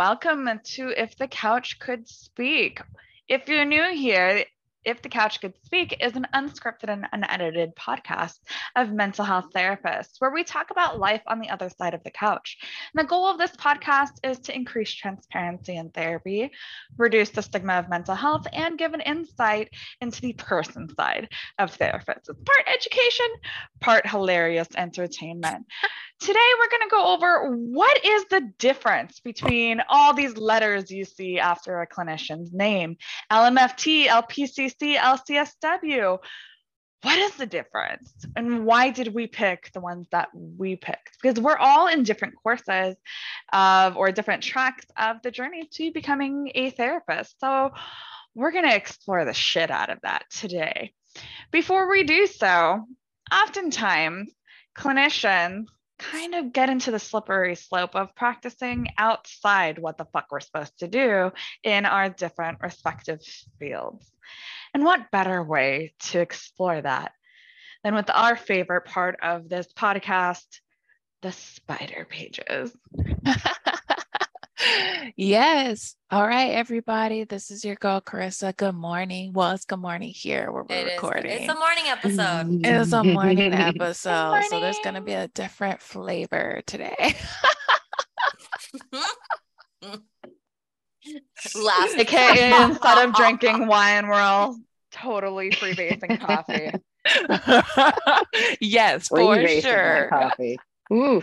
Welcome to If the Couch Could Speak. If you're new here, if the Couch Could Speak is an unscripted and unedited podcast of mental health therapists where we talk about life on the other side of the couch. And the goal of this podcast is to increase transparency in therapy, reduce the stigma of mental health, and give an insight into the person side of therapists. It's part education, part hilarious entertainment. Today, we're going to go over what is the difference between all these letters you see after a clinician's name LMFT, LPCC, LCSW. What is the difference? And why did we pick the ones that we picked? Because we're all in different courses of or different tracks of the journey to becoming a therapist. So, we're going to explore the shit out of that today. Before we do so, oftentimes clinicians kind of get into the slippery slope of practicing outside what the fuck we're supposed to do in our different respective fields. And what better way to explore that than with our favorite part of this podcast, the spidey pages? yes. All right, everybody. This is your girl, Carissa. Good morning. Well, it's good morning here where we're It is- recording. It's a morning episode. It's a morning episode. So there's going to be a different flavor today. Last AKA instead of drinking wine, we're all totally freebasing coffee. yes, for Freebasing my sure. Coffee. Ooh.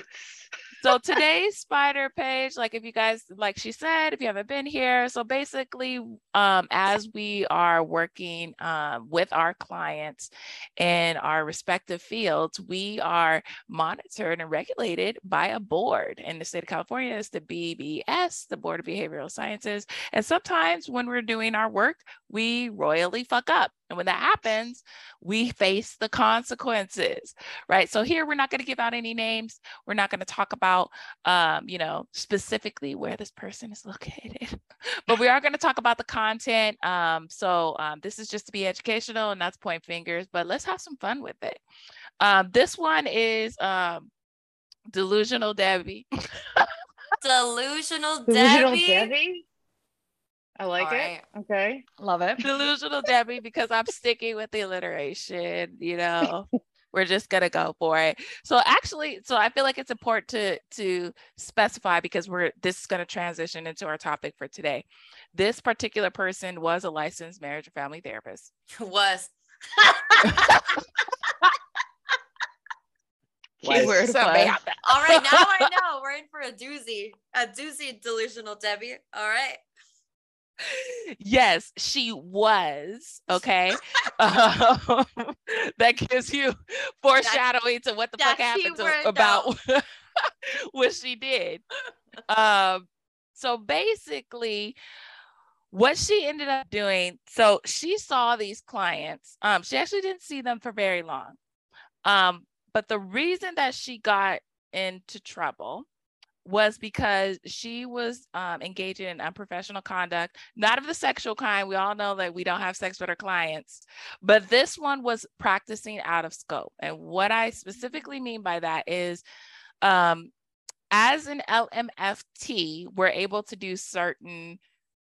So today's spidey page like if you guys like she said if you haven't been here so basically um, as we are working um, with our clients in our respective fields we are monitored and regulated by a board. In the state of california it's the bbs the board of behavioral sciences and sometimes when we're doing our work we royally fuck up and when that happens we face the consequences right so here we're not going to give out any names we're not going to talk about, um, you know, specifically where this person is located, but we are going to talk about the content. Um, so um, this is just to be educational and that's point fingers, but let's have some fun with it. Um, this one is um, delusional Debbie. delusional Delusional Debbie. Debbie? I like All it. right. Okay. Love it. delusional Debbie because I'm sticking with the alliteration, you know. We're just gonna go for it. So actually, so I feel like it's important to to specify because we're this is gonna transition into our topic for today. This particular person was a licensed marriage and family therapist. Was. Was. Keyword So was. may have that. All right, now I know. We're in for a doozy. A doozy delusional Debbie. All right. Yes, she was okay. Um, that gives you foreshadowing to what the fuck happened to, about what she did. Um, so basically, what she ended up doing, so she saw these clients. Um, she actually didn't see them for very long. Um, but the reason that she got into trouble was because she was um, engaging in unprofessional conduct, not of the sexual kind. We all know that we don't have sex with our clients, but this one was practicing out of scope. And what I specifically mean by that is, um, as an LMFT, we're able to do certain,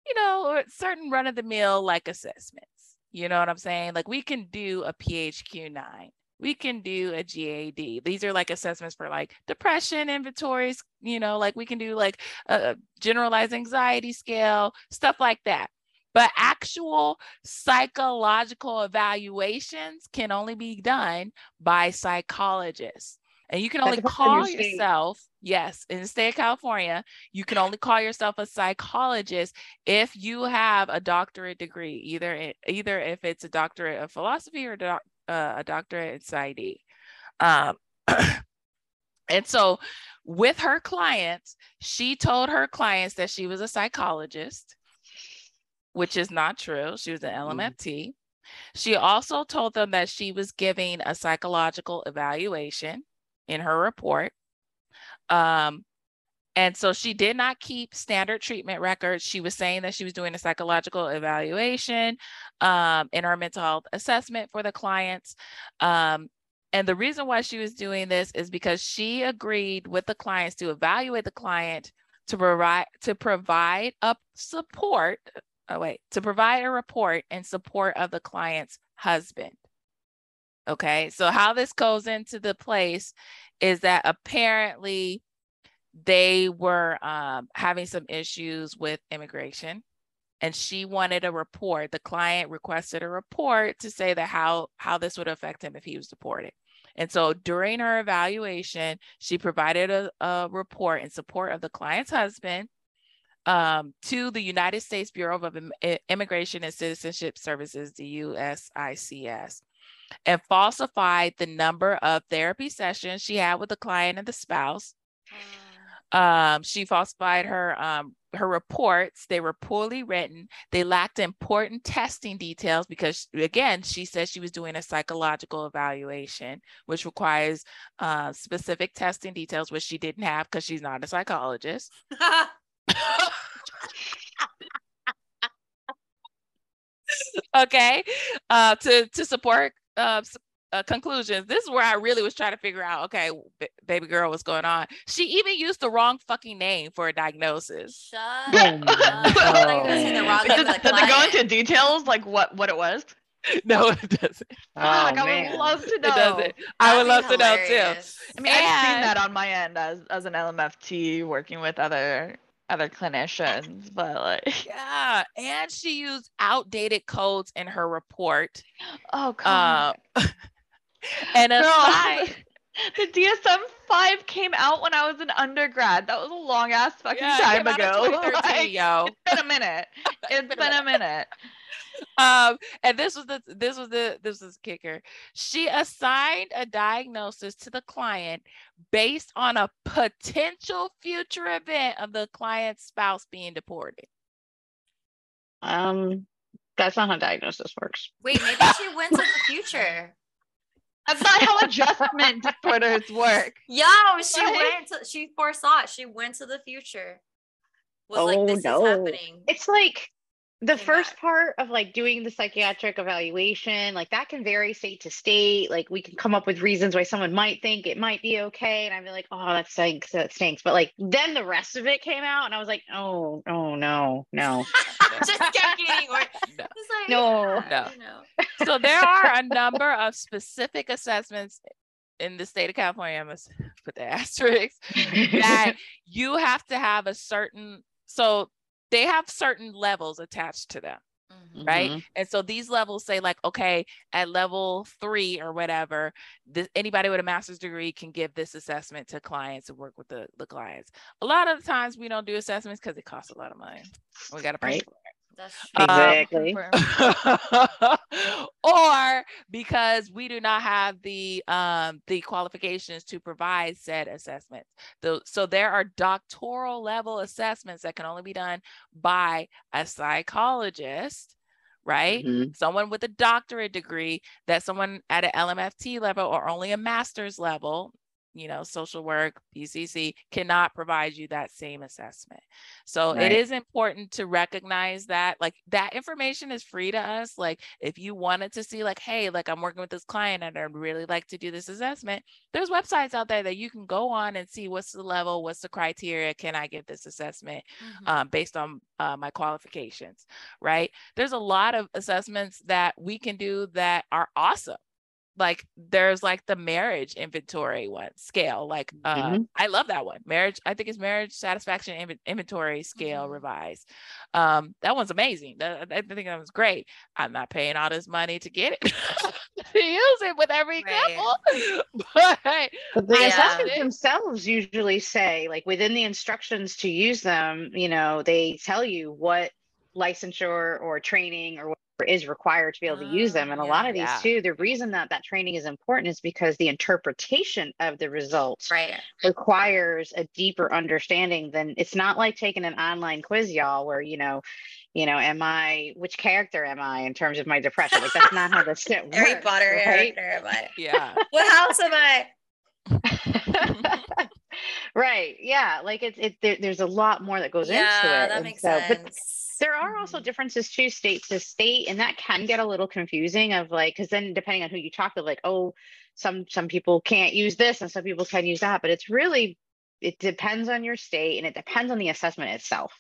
you know, certain run of the mill like assessments. You know what I'm saying? Like we can do a PHQ9 we can do a GAD. These are like assessments for like depression inventories, you know, like we can do like a generalized anxiety scale, stuff like that. But actual psychological evaluations can only be done by psychologists. And you can only depends on your call yourself, yes, in the state of California, you can only call yourself a psychologist if you have a doctorate degree, either either if it's a doctorate of philosophy or doc, uh, a doctorate in PsyD. Um, and so with her clients, she told her clients that she was a psychologist, which is not true. She was an LMFT. She also told them that she was giving a psychological evaluation in her report. Um, and so she did not keep standard treatment records. She was saying that she was doing a psychological evaluation um, in her mental health assessment for the clients. Um, and the reason why she was doing this is because she agreed with the clients to evaluate the client to provide to provide a support. Oh wait, to provide a report in support of the client's husband. Okay, so how this goes into the place is that apparently they were um, having some issues with immigration and she wanted a report. The client requested a report to say that how how this would affect him if he was deported. And so during her evaluation she provided a, a report in support of the client's husband um, to the united states bureau of immigration and citizenship services the uscis and falsified the number of therapy sessions she had with the client and the spouse. Um, she falsified her um, her reports. They were poorly written. They lacked important testing details because, again, she said she was doing a psychological evaluation, which requires uh, specific testing details, which she didn't have because she's not a psychologist. okay, uh, to to support uh, uh, conclusions. This is where I really was trying to figure out, okay, b- baby girl, what's going on? She even used the wrong fucking name for a diagnosis. Shut oh up. Did, did they go into details like what what it was? No, it doesn't. Oh, like, I would love to know. It doesn't. I would love hilarious. to know too. I mean, and... I've seen that on my end as as an LMFT working with other other clinicians, but like yeah, and she used outdated codes in her report. Oh god. Uh, and aside, the DSM five came out when I was an undergrad. That was a long ass fucking yeah, time ago. Like, yo. It's been a minute. It's been a minute. Um, and this was the this was the this was kicker. She assigned a diagnosis to the client based on a potential future event of the client's spouse being deported. Um, that's not how diagnosis works. Wait, maybe she went to the future. That's not how adjustment disorders work. Yo, she went to, she foresaw it. She went to the future. Was oh, like, this no. is happening. It's like the first back. part of like doing the psychiatric evaluation like that can vary state to state like we can come up with reasons why someone might think it might be okay and i'd be like oh that stinks that stinks but like then the rest of it came out and i was like oh oh no no just kept getting worse no. Like, no. Yeah, no. so there are a number of specific assessments in the state of California, I must put the asterisk that you have to have a certain so they have certain levels attached to them mm-hmm. right mm-hmm. and so these levels say like okay at level three or whatever this, anybody with a master's degree can give this assessment to clients and work with the, the clients a lot of the times we don't do assessments because it costs a lot of money we got to pay right. for it that's Exactly. Um, or because we do not have the um, the qualifications to provide said assessments. The, so there are doctoral level assessments that can only be done by a psychologist right? Mm-hmm. Someone with a doctorate degree that someone at an LMFT level or only a master's level, you know, social work, PCC cannot provide you that same assessment. So right. it is important to recognize that like that information is free to us. Like if you wanted to see like, hey, like I'm working with this client and I'd really like to do this assessment, there's websites out there that you can go on and see what's the level, what's the criteria, can I give this assessment mm-hmm. um, based on uh, my qualifications, right? There's a lot of assessments that we can do that are awesome like there's like the marriage inventory one scale like uh mm-hmm. i love that one marriage i think it's marriage satisfaction Inv- inventory scale mm-hmm. revised um that one's amazing i think that was great i'm not paying all this money to get it to use it with every right. couple but, but the assessments themselves usually say like within the instructions to use them you know they tell you what licensure or training or is required to be able to use them. And a yeah, lot of these yeah. too, the reason that that training is important is because the interpretation of the results right. requires a deeper understanding than it's not like taking an online quiz, y'all, where, you know, you know, am I, which character am I in terms of my depression? Like that's not how this shit works. Harry Potter right? character am I? Yeah. what house am I? right. Yeah. Like it's, it, there, there's a lot more that goes yeah, into it. that and makes so, sense. But, there are also mm-hmm. differences too, state to state, and that can get a little confusing. Of like, because then depending on who you talk to, like, oh, some some people can't use this and some people can use that, but it's really it depends on your state and it depends on the assessment itself.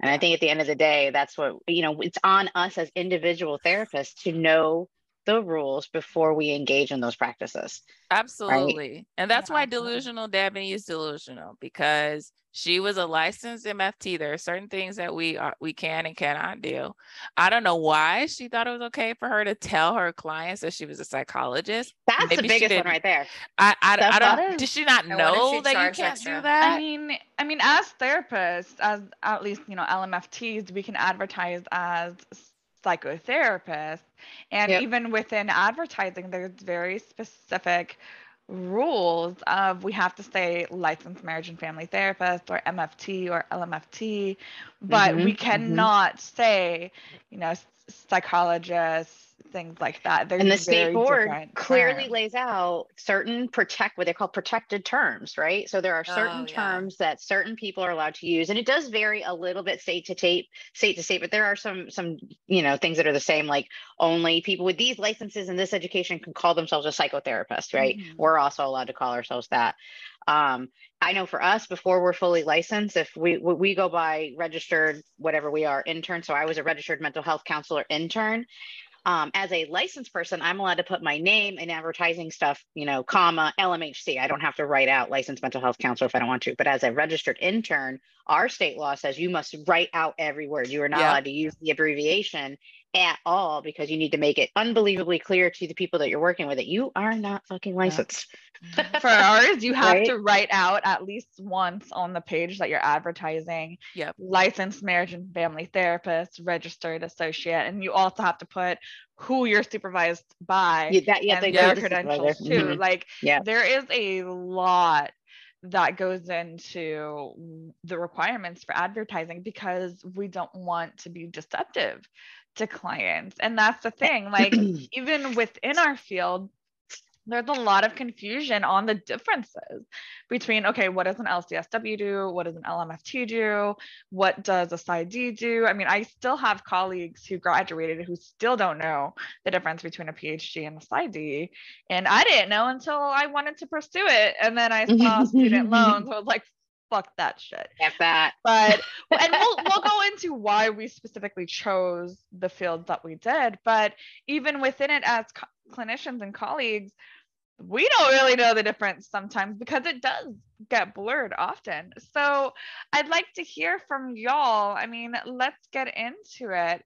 And I think at the end of the day, that's what, you know, it's on us as individual therapists to know the rules before we engage in those practices. Absolutely. Right? And that's yeah, why absolutely. delusional Debbie is delusional because she was a licensed MFT. There are certain things that we are we can and cannot do. I don't know why she thought it was okay for her to tell her clients that she was a psychologist. That's Maybe the biggest one right there. I I, I don't did she not know that you can't extra? do that? I mean, I mean, as therapists, as at least you know LMFTs, we can advertise as psychotherapists and yep. even within advertising there's very specific rules of we have to say licensed marriage and family therapist or MFT or LMFT, but mm-hmm, we mm-hmm. cannot mm-hmm. say, you know, psychologist, things like that. There's and the state board clearly terms. lays out certain protect what they call protected terms, right? So there are certain oh, yeah. terms that certain people are allowed to use, and it does vary a little bit state to state, state to state. But there are some some you know things that are the same, like only people with these licenses and this education can call themselves a psychotherapist, right? Mm-hmm. We're also allowed to call ourselves that. Um, I know for us, before we're fully licensed, if we we go by registered whatever we are intern. So I was a registered mental health counselor intern um, as a licensed person, I'm allowed to put my name in advertising stuff, you know, comma LMHC. I don't have to write out licensed mental health counselor if I don't want to. But as a registered intern, our state law says you must write out every word. You are not yeah. allowed to use the abbreviation at all because you need to make it unbelievably clear to the people that you're working with that you are not fucking licensed. Yeah. For ours, you have right? to write out at least once on the page that you're advertising. Yep. Licensed marriage and family therapist, registered associate, and you also have to put who you're supervised by yeah, that, yeah, and their credentials too. Mm-hmm. Like yeah. there is a lot that goes into the requirements for advertising because we don't want to be deceptive to clients. And that's the thing, like, even within our field, there's a lot of confusion on the differences between okay what does an lcsw do? What does an lmft do? What does a PsyD do? I mean i still have colleagues who graduated who still don't know the difference between a phd and a PsyD and i didn't know until i wanted to pursue it. And then i saw student loans. I was like fuck that shit. Get that. But and we'll we'll go into why we specifically chose the field that we did. But even within it, as co- clinicians and colleagues, we don't really know the difference sometimes because it does get blurred often. So I'd like to hear from y'all. I mean, let's get into it.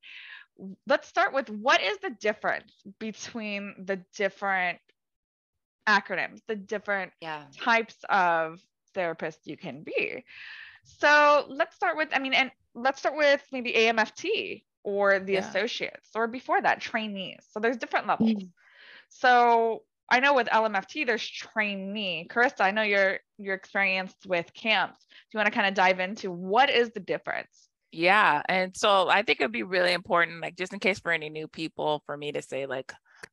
Let's start with what is the difference between the different acronyms, the different yeah. types of therapist you can be. So let's start with, I mean, and let's start with maybe AMFT or the yeah. associates, or before that, trainees. So there's different levels. Mm-hmm. So I know with LMFT, there's trainee. Carissa, I know you're you're experienced with camps. Do you want to kind of dive into what is the difference? Yeah. And so I think it'd be really important, like just in case for any new people, for me to say like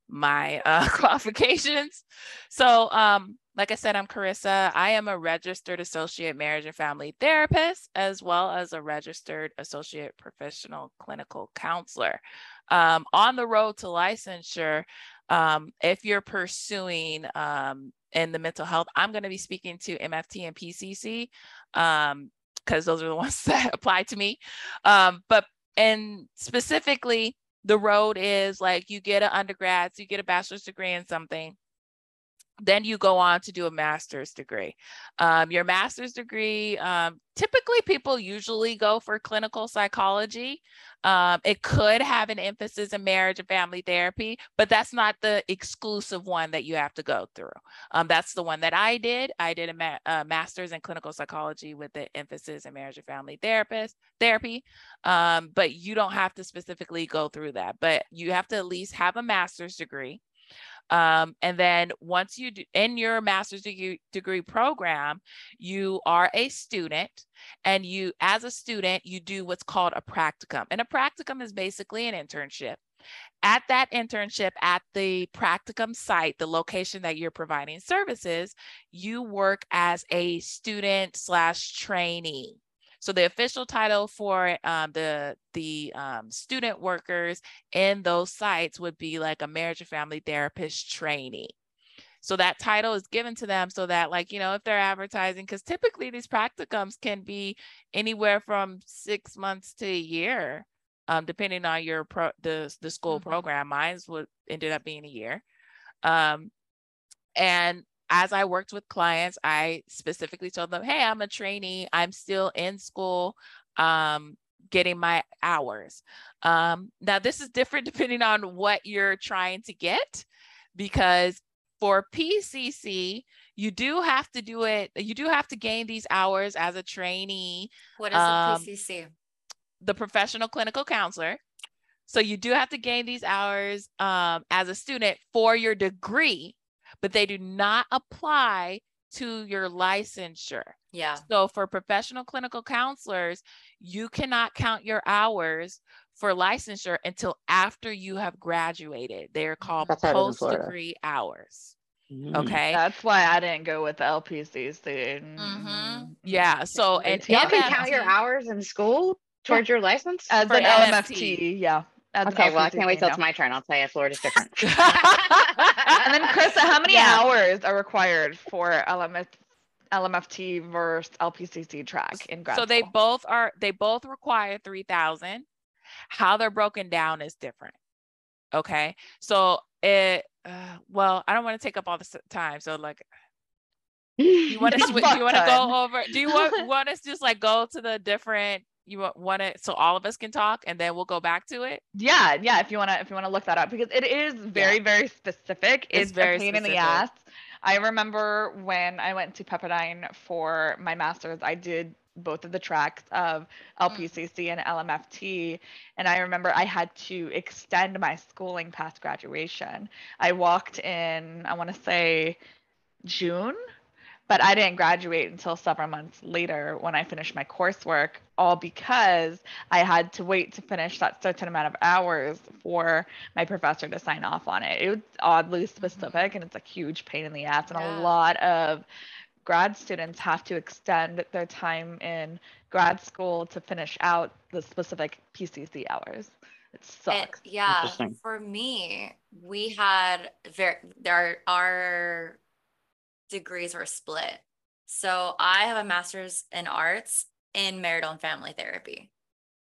my uh, qualifications. So um, like I said, I'm Carissa. I am a registered associate marriage and family therapist, as well as a registered associate professional clinical counselor. Um, on the road to licensure, um, if you're pursuing um, in the mental health, I'm going to be speaking to MFT and PCC because um, those are the ones that apply to me. Um, but and specifically, the road is like you get an undergrad, so you get a bachelor's degree in something then you go on to do a master's degree. Um, your master's degree, um, typically people usually go for clinical psychology. Um, it could have an emphasis in marriage and family therapy, but that's not the exclusive one that you have to go through. Um, that's the one that I did. I did a, ma- a, master's in clinical psychology with the emphasis in marriage and family therapist therapy. Um, but you don't have to specifically go through that, but you have to at least have a master's degree. Um, and then once you do in your master's degree, degree program, you are a student and you, as a student, you do what's called a practicum. And a practicum is basically an internship. At that internship at the practicum site, the location that you're providing services, you work as a student slash trainee. So the official title for um, the the um, student workers in those sites would be like a marriage and family therapist trainee. So that title is given to them so that, like, you know, if they're advertising, because typically these practicums can be anywhere from six months to a year, um, depending on your pro the the school Mhm. program. Mine's would ended up being a year. Um, and as I worked with clients, I specifically told them, hey, I'm a trainee, I'm still in school, um, getting my hours. Um, now, this is different depending on what you're trying to get, because for PCC, you do have to do it, you do have to gain these hours as a trainee, What is Um, a PCC? the professional clinical counselor. So you do have to gain these hours um, as a student for your degree, but they do not apply to your licensure. Yeah. So for professional clinical counselors, you cannot count your hours for licensure until after you have graduated. They're called That's how it is in Florida. post-degree hours. Mm. Okay. That's why I didn't go with the LPCC. Mhm. Yeah. So and Y'all can count your hours in school towards your license? As For an MFT. LMFT, yeah. Okay, well, I can't wait till it's my turn. I'll tell you, Florida's different. And then, Chris, how many Yeah. hours are required for LMF, LMFT versus LPCC track in grad so they school? both are they both require 3000 how they're broken down is different okay so it uh, well i don't want to take up all the time so like you want to switch you want to go over do you want, want us just like go to the different you want, want it so all of us can talk and then we'll go back to it Yeah, yeah. If you wanna, if you wanna look that up, because it is very, very specific. It's It's, very a pain in the specific. ass. I remember when I went to Pepperdine for my master's, I did both of the tracks of mm. LPCC and LMFT, and I remember I had to extend my schooling past graduation. I walked in, I want to say June, but I didn't graduate until several months later when I finished my coursework, all because I had to wait to finish that certain amount of hours for my professor to sign off on it. It was oddly specific and it's a huge pain in the ass. And Yeah. a lot of grad students have to extend their time in grad school to finish out the specific PCC hours. It It- sucks. yeah, for me, we had very there our degrees were split. So I have a master's in arts in marital and family therapy.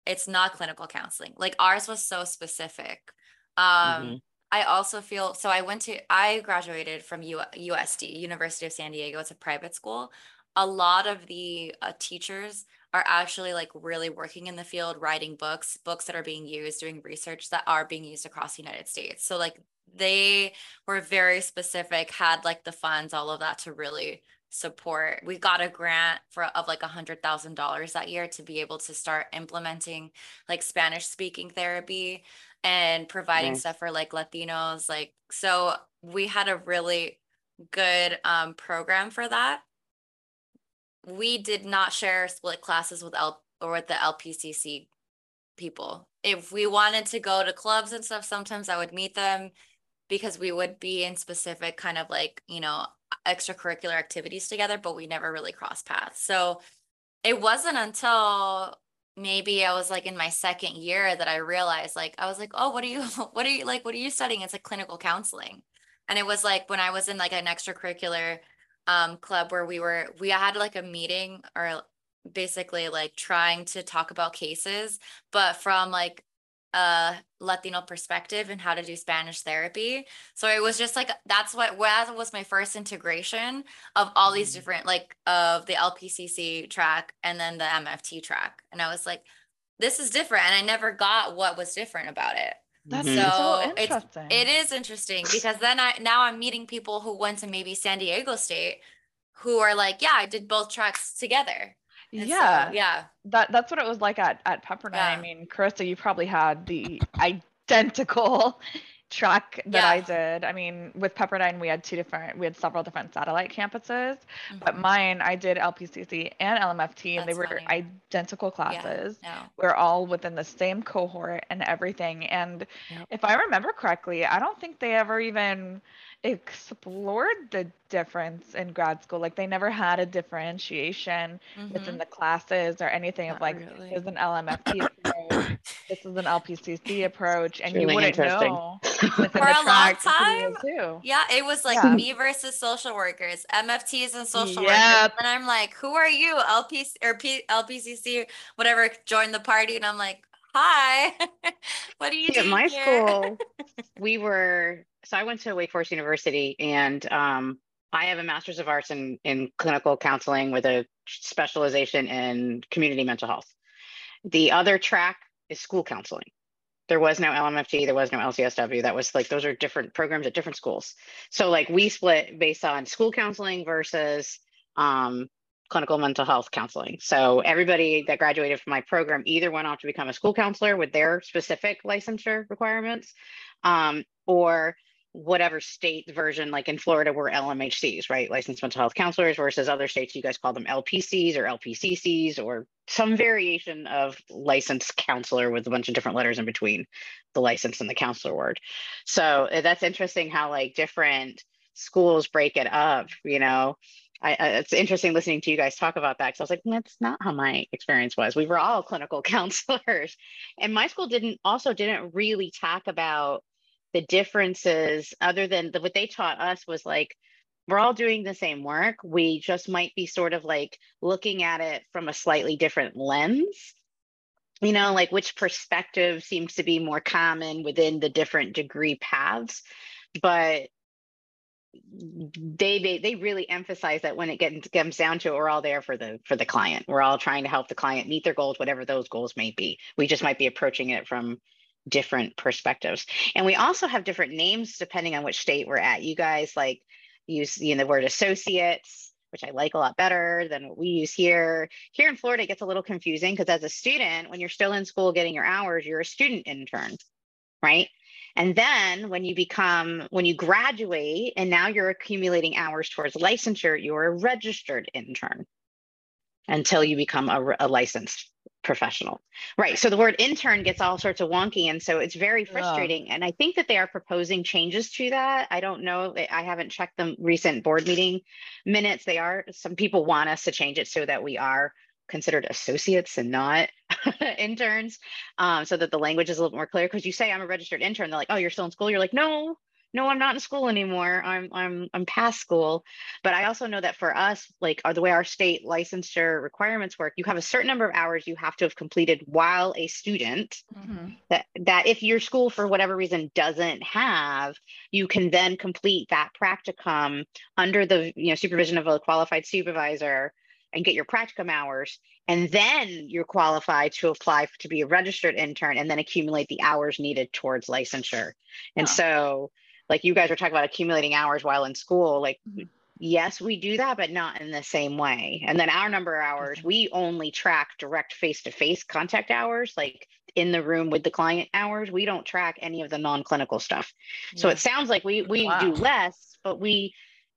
It's not clinical counseling. Like ours was so specific. Um Mhm. I also feel so I went to I graduated from U, USD, University of San Diego. It's a private school. A lot of the uh, teachers are actually like really working in the field, writing books, books that are being used, doing research that are being used across the United States. So like they were very specific, had like the funds, all of that to really support. We got a grant for of like a hundred thousand dollars that year to be able to start implementing like Spanish speaking therapy and providing Nice. stuff for like Latinos. Like so we had a really good um program for that we did not share split classes with L or with the LPCC people. If we wanted to go to clubs and stuff, sometimes I would meet them because we would be in specific kind of like, you know, extracurricular activities together, but we never really crossed paths. So it wasn't until maybe I was like in my second year that I realized like I was like, "Oh, what are you what are you like what are you studying?" It's like clinical counseling. And it was like when I was in like an extracurricular um club where we were we had like a meeting or basically like trying to talk about cases but from like a latino perspective and how to do spanish therapy so it was just like that's what that was my first integration of all these Mhm. different like of the lpcc track and then the mft track and i was like this is different and i never got what was different about it That's Mhm. so, So it's- interesting. it is interesting because then I now I'm meeting people who went to maybe San Diego State who are like, yeah, I did both tracks together. And so, Yeah. yeah. that that's what it was like at at Pepperdine. I mean, Carissa, you probably had the identical track that I did. I mean, with Pepperdine, we had two different, we had several different satellite campuses, but Mhm. mine, I did LPCC and LMFT, and they were funny. identical classes. No. We're all within the same cohort and everything. And Yep. if I remember correctly, I don't think they ever even explored the difference in grad school. Like they never had a differentiation within Mhm. the classes or anything of like really. there's an LMFT approach, this is an LPCC approach, and It's you wouldn't know For a long time, too. Yeah, it was like Yeah. me versus social workers, MFTs and social Yep. workers. And I'm like, who are you? LPC or P, LPCC, whatever, join the party. And I'm like, hi, what are you See, at my here? school, we were so I went to Wake Forest University and um, I have a master's of arts in, in clinical counseling with a specialization in community mental health. The other track is school counseling. There was no LMFT, there was no LCSW. That was like those are different programs at different schools. So like we split based on school counseling versus um, clinical mental health counseling. So everybody that graduated from my program either went off to become a school counselor with their specific licensure requirements, um, or whatever state version, like in Florida, we're LMHCs, right? Licensed mental health counselors, versus other states, you guys call them LPCs or LPCCs or some variation of licensed counselor with a bunch of different letters in between the license and the counselor word. So uh, that's interesting how like different schools break it up, you know. I, it's interesting listening to you guys talk about that because I was like, that's not how my experience was. We were all clinical counselors, and my school didn't also didn't really talk about the differences other than the, what they taught us was like we're all doing the same work. We just might be sort of like looking at it from a slightly different lens. You know, like which perspective seems to be more common within the different degree paths, but they they, they really emphasize that when it gets comes down to it, we're all there for the for the client. We're all trying to help the client meet their goals, whatever those goals may be. We just might be approaching it from different perspectives. And we also have different names depending on which state we're at. You guys like use you know the word associates, which I like a lot better than what we use here. Here in Florida, it gets a little confusing because as a student, when you're still in school getting your hours, you're a student intern, right? And then when you become, when you graduate and now you're accumulating hours towards licensure, you're a registered intern until you become a, a licensed professional. Right. So the word intern gets all sorts of wonky. And so it's very frustrating. And I think that they are proposing changes to that. I don't know. I haven't checked the recent board meeting minutes. They are, some people want us to change it so that we are considered associates and not interns um, so that the language is a little more clear because you say i'm a registered intern they're like oh you're still in school you're like no no i'm not in school anymore. I'm i'm i'm past school. But i also know that for us like are the way our state licensure requirements work you have a certain number of hours you have to have completed while a student Mhm. that that if your school for whatever reason doesn't have you can then complete that practicum under the you know supervision of a qualified supervisor and get your practicum hours. And then you're qualified to apply to be a registered intern and then accumulate the hours needed towards licensure. And so like you guys were talking about accumulating hours while in school like Mhm. yes we do that but not in the same way. And then our number of hours we only track direct face-to-face contact hours like in the room with the client hours. We don't track any of the non-clinical stuff. So it sounds like we we do less but we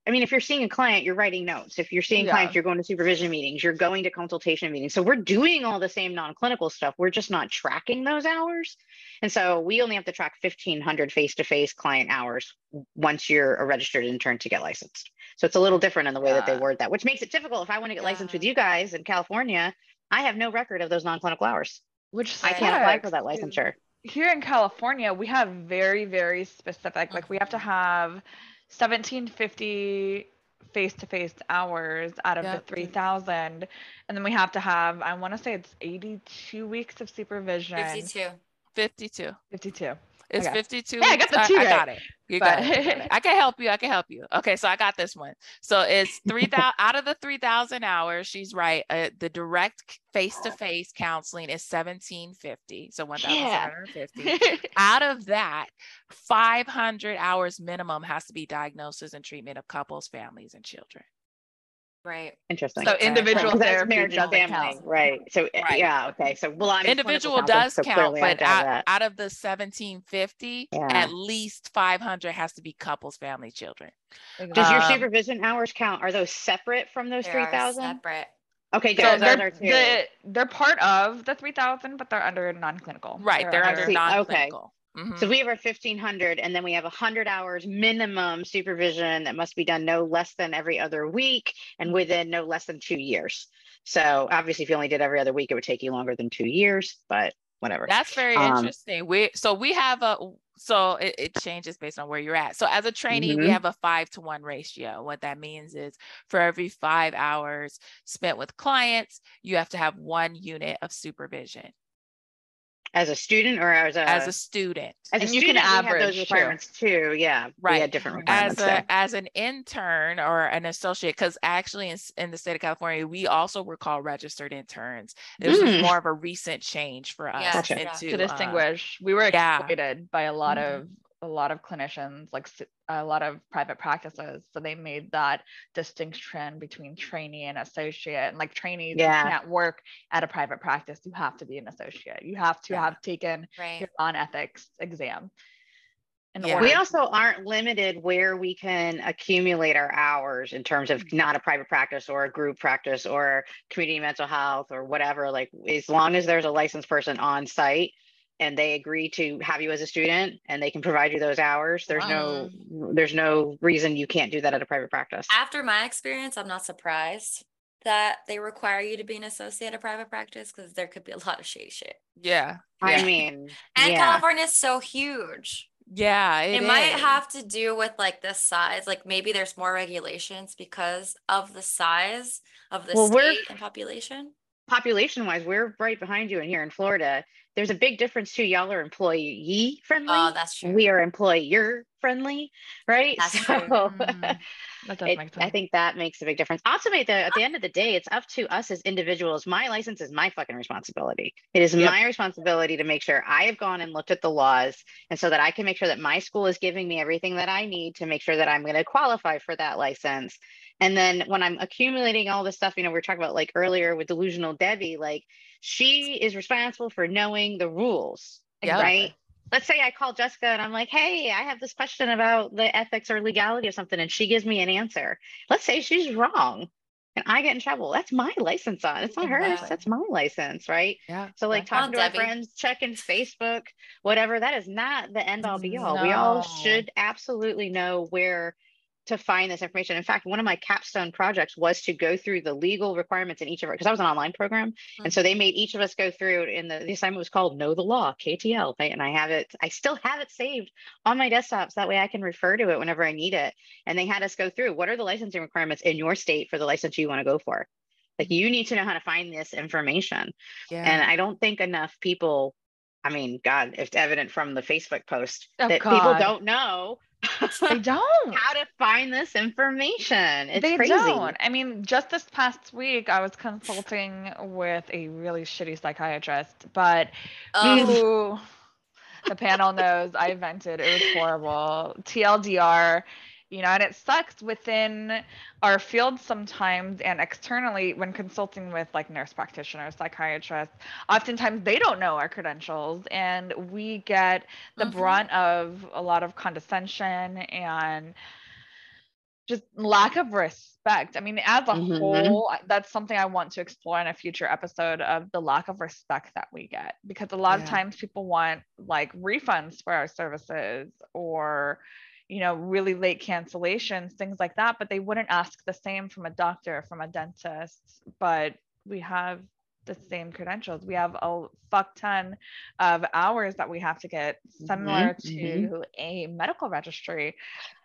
I mean, if you're seeing a client, you're writing notes. If you're seeing Yeah. clients, you're going to supervision meetings, you're going to consultation meetings. So we're doing all the same non-clinical stuff. We're just not tracking those hours. And so we only have to track 1500 face-to-face client hours once you're a registered intern to get licensed. So it's a little different in the way that they word that, which makes it difficult. If I want to get licensed with you guys in California, I have no record of those non-clinical hours. Which I can't apply for that licensure. Here in California, we have very, very specific, like we have to have 1750 face-to-face hours out of the Yep. 3000 and then we have to have i want to say it's 82 weeks of supervision 52. 52. 52 It's Okay. 52. Yeah, I got the two I, right. got it. You But- got it. got it. I can help you. I can help you. Okay, so I got this one. So it's 3000 out of the 3000 hours, she's right. Uh, the direct face-to-face counseling is 1750. So 1750. Out of that, 500 hours minimum has to be diagnosis and treatment of couples, families, and children. Right. Interesting. so Exactly. individual that's therapy marriage doesn't family, count. right? So uh, Right. yeah, okay. So well, I'm Individual does so count, but out, out of the 1750, Yeah. at least 500 has to be couples, family, children. Does your Um, supervision hours count? Are those separate from those They three are separate. Okay, good. so those they're, the, they're part of the 3000 but they're under non-clinical Right, they're under See, okay. Mhm. So we have our fifteen hundred, and then we have hundred hours minimum supervision that must be done no less than every other week and within no less than two years. So obviously, if you only did every other week, it would take you longer than two years. But whatever. That's very Um, interesting. We so we have a so it, it changes based on where you're at. So as a trainee, we Mhm. have a five to one ratio. What that means is for every five hours spent with clients, you have to have one unit of supervision as a student or as a as a student. as a And you can student, average, those too. requirements too. Yeah, we Right. had different as a there. as an intern or an associate because actually in, in the state of california we also were called registered interns this was Mm. more of a recent change for us Yeah, Gotcha. into, to uh, distinguish. we were yeah. exploited by a lot Mhm. of a lot of clinicians, like a lot of private practices. So they made that distinction between trainee and associate. And like trainees, Yeah. you can't work at a private practice. You have to be an associate. You have to Yeah. have taken Right. your law and ethics exam. In Yeah. We also aren't limited where we can accumulate our hours in terms of mm-hmm. not a private practice or a group practice or community mental health or whatever. Like as long as there's a licensed person on site and they agree to have you as a student and they can provide you those hours, there's no there's no reason you can't do that at a private practice. After my experience, I'm not surprised that they require you to be an associate at private practice because there could be a lot of shady shit. yeah I yeah. mean, And yeah. California is so huge. yeah It, it, might have to do with like the size, like maybe there's more regulations because of the size of the Well, state and population. population wise, we're right behind you and here in Florida. There's a big difference too. Y'all are employee friendly. Oh, that's true. we are employer friendly, right? That's true. Mm, that does it- make sense. I think that makes a big difference. Ultimately, though, at the end of the day, it's up to us as individuals. My license is my fucking responsibility. It is Yep. my responsibility to make sure I have gone and looked at the laws, and so that I can make sure that my school is giving me everything that I need to make sure that I'm going to qualify for that license. And then when I'm accumulating all this stuff, you know, we are talking about like earlier with delusional Debbie, like she is responsible for knowing the rules, Yep. right? let's say I call Jessica and I'm like, hey, I have this question about the ethics or legality of something, and she gives me an answer. Let's say she's wrong and I get in trouble. That's my license on. It's not hers. That's my license, right? yeah So like talking to our friends, checking Facebook, whatever, that is not the end all be all. We all should absolutely know where to find this information. In fact, one of my capstone projects was to go through the legal requirements in each of our, because I was an online program. And so mm-hmm. they made each of us go through. And the, the assignment was called Know the Law, KTL. right? And I have it, I still have it saved on my desktops. That way I can refer to it whenever I need it. And they had us go through what are the licensing requirements in your state for the license you want to go for? Like you need to know how to find this information. yeah And I don't think enough people, I mean, God, it's evident from the Facebook post Oh, that people don't know they don't. how to find this information. It's they crazy. don't. I mean, just this past week, I was consulting with a really shitty psychiatrist, but Oh, who the panel knows I vented. It was horrible. TLDR, you know, and it sucks within our field sometimes and externally when consulting with like nurse practitioners, psychiatrists, oftentimes they don't know our credentials and we get the Mhm. brunt of a lot of condescension and just lack of respect. I mean, as a Mhm. whole, that's something I want to explore in a future episode of the lack of respect that we get because a lot of times people want like refunds for our services or you know really late cancellations things like that but they wouldn't ask the same from a doctor from a dentist but we have the same credentials we have a fuck ton of hours that we have to get similar Mhm, to a medical registry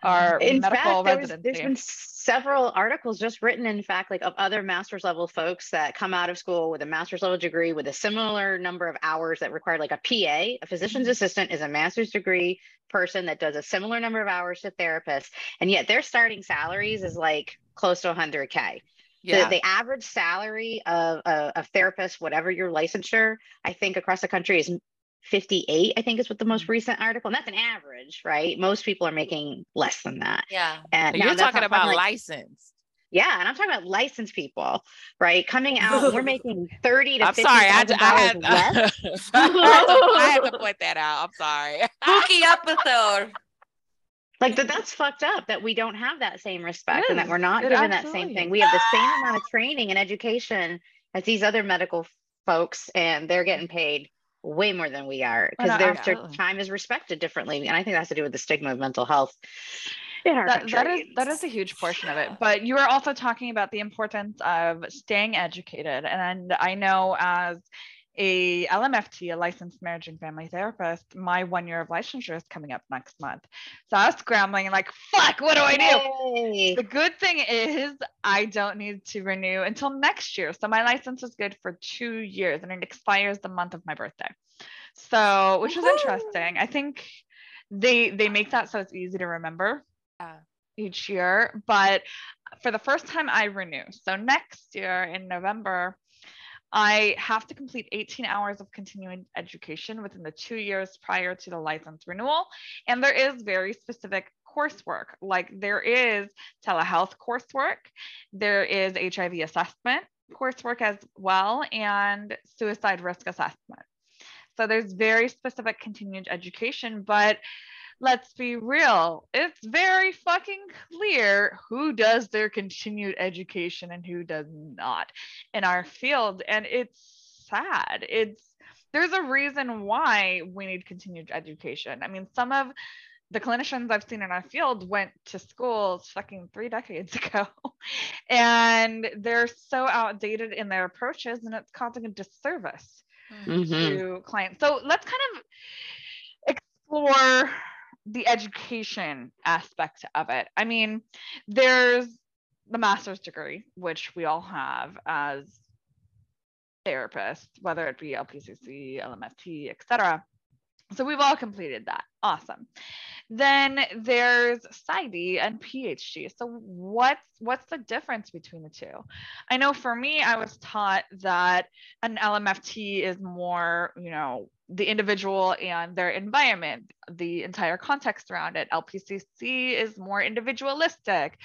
or In medical fact, there was, residency there's been several articles just written, in fact, like of other master's level folks that come out of school with a master's level degree with a similar number of hours that require like a PA, a physician's Mm-hmm. assistant is a master's degree person that does a similar number of hours to therapists. And yet their starting salaries is like close to 100K. Yeah The, the average salary of a, a therapist, whatever your licensure, I think across the country is 58, I think is what the most mm-hmm. recent article, and that's an average, right? Most people are making less than that. yeah. And now you're talking about like- license yeah, and I'm talking about licensed people, right? Coming out, we're making 30 to i'm 50 sorry I, I, had, less. I, had to, I had to point that out i'm sorry Spooky episode. Like that, that's fucked up that we don't have that same respect and that we're not It given that same thing. We have the same amount of training and education as these other medical folks, and they're getting paid way more than we are because their, their absolutely. time is respected differently. And I think that has to do with the stigma of mental health in our that, country. that is that is a huge portion of it but you are also talking about the importance of staying educated and i know as a LMFT, a licensed marriage and family therapist, my one year of licensure is coming up next month. So I was scrambling like, fuck, what do I do? Yay. The good thing is I don't need to renew until next year. So my license is good for two years and it expires the month of my birthday. So which is Woohoo. interesting. I think they they make that so it's easy to remember Yeah. each year. But for the first time I renew. So next year in November, I have to complete 18 hours of continuing education within the two years prior to the license renewal. And there is very specific coursework, like there is telehealth coursework, there is HIV assessment coursework as well, and suicide risk assessment. So there's very specific continued education, but let's be real, it's very fucking clear who does their continued education and who does not in our field. And it's sad. It's there's a reason why we need continued education. I mean, some of the clinicians I've seen in our field went to school fucking three decades ago. and they're so outdated in their approaches and it's causing a disservice Mm. Mhm. to clients. So let's kind of explore the education aspect of it. I mean, there's the master's degree, which we all have as therapists, whether it be LPCC, LMFT, etc. So we've all completed that. Awesome. Then there's PsyD and PhD. So what's what's the difference between the two? I know for me, I was taught that an LMFT is more, you know, the individual and their environment, the entire context around it. LPCC is more individualistic.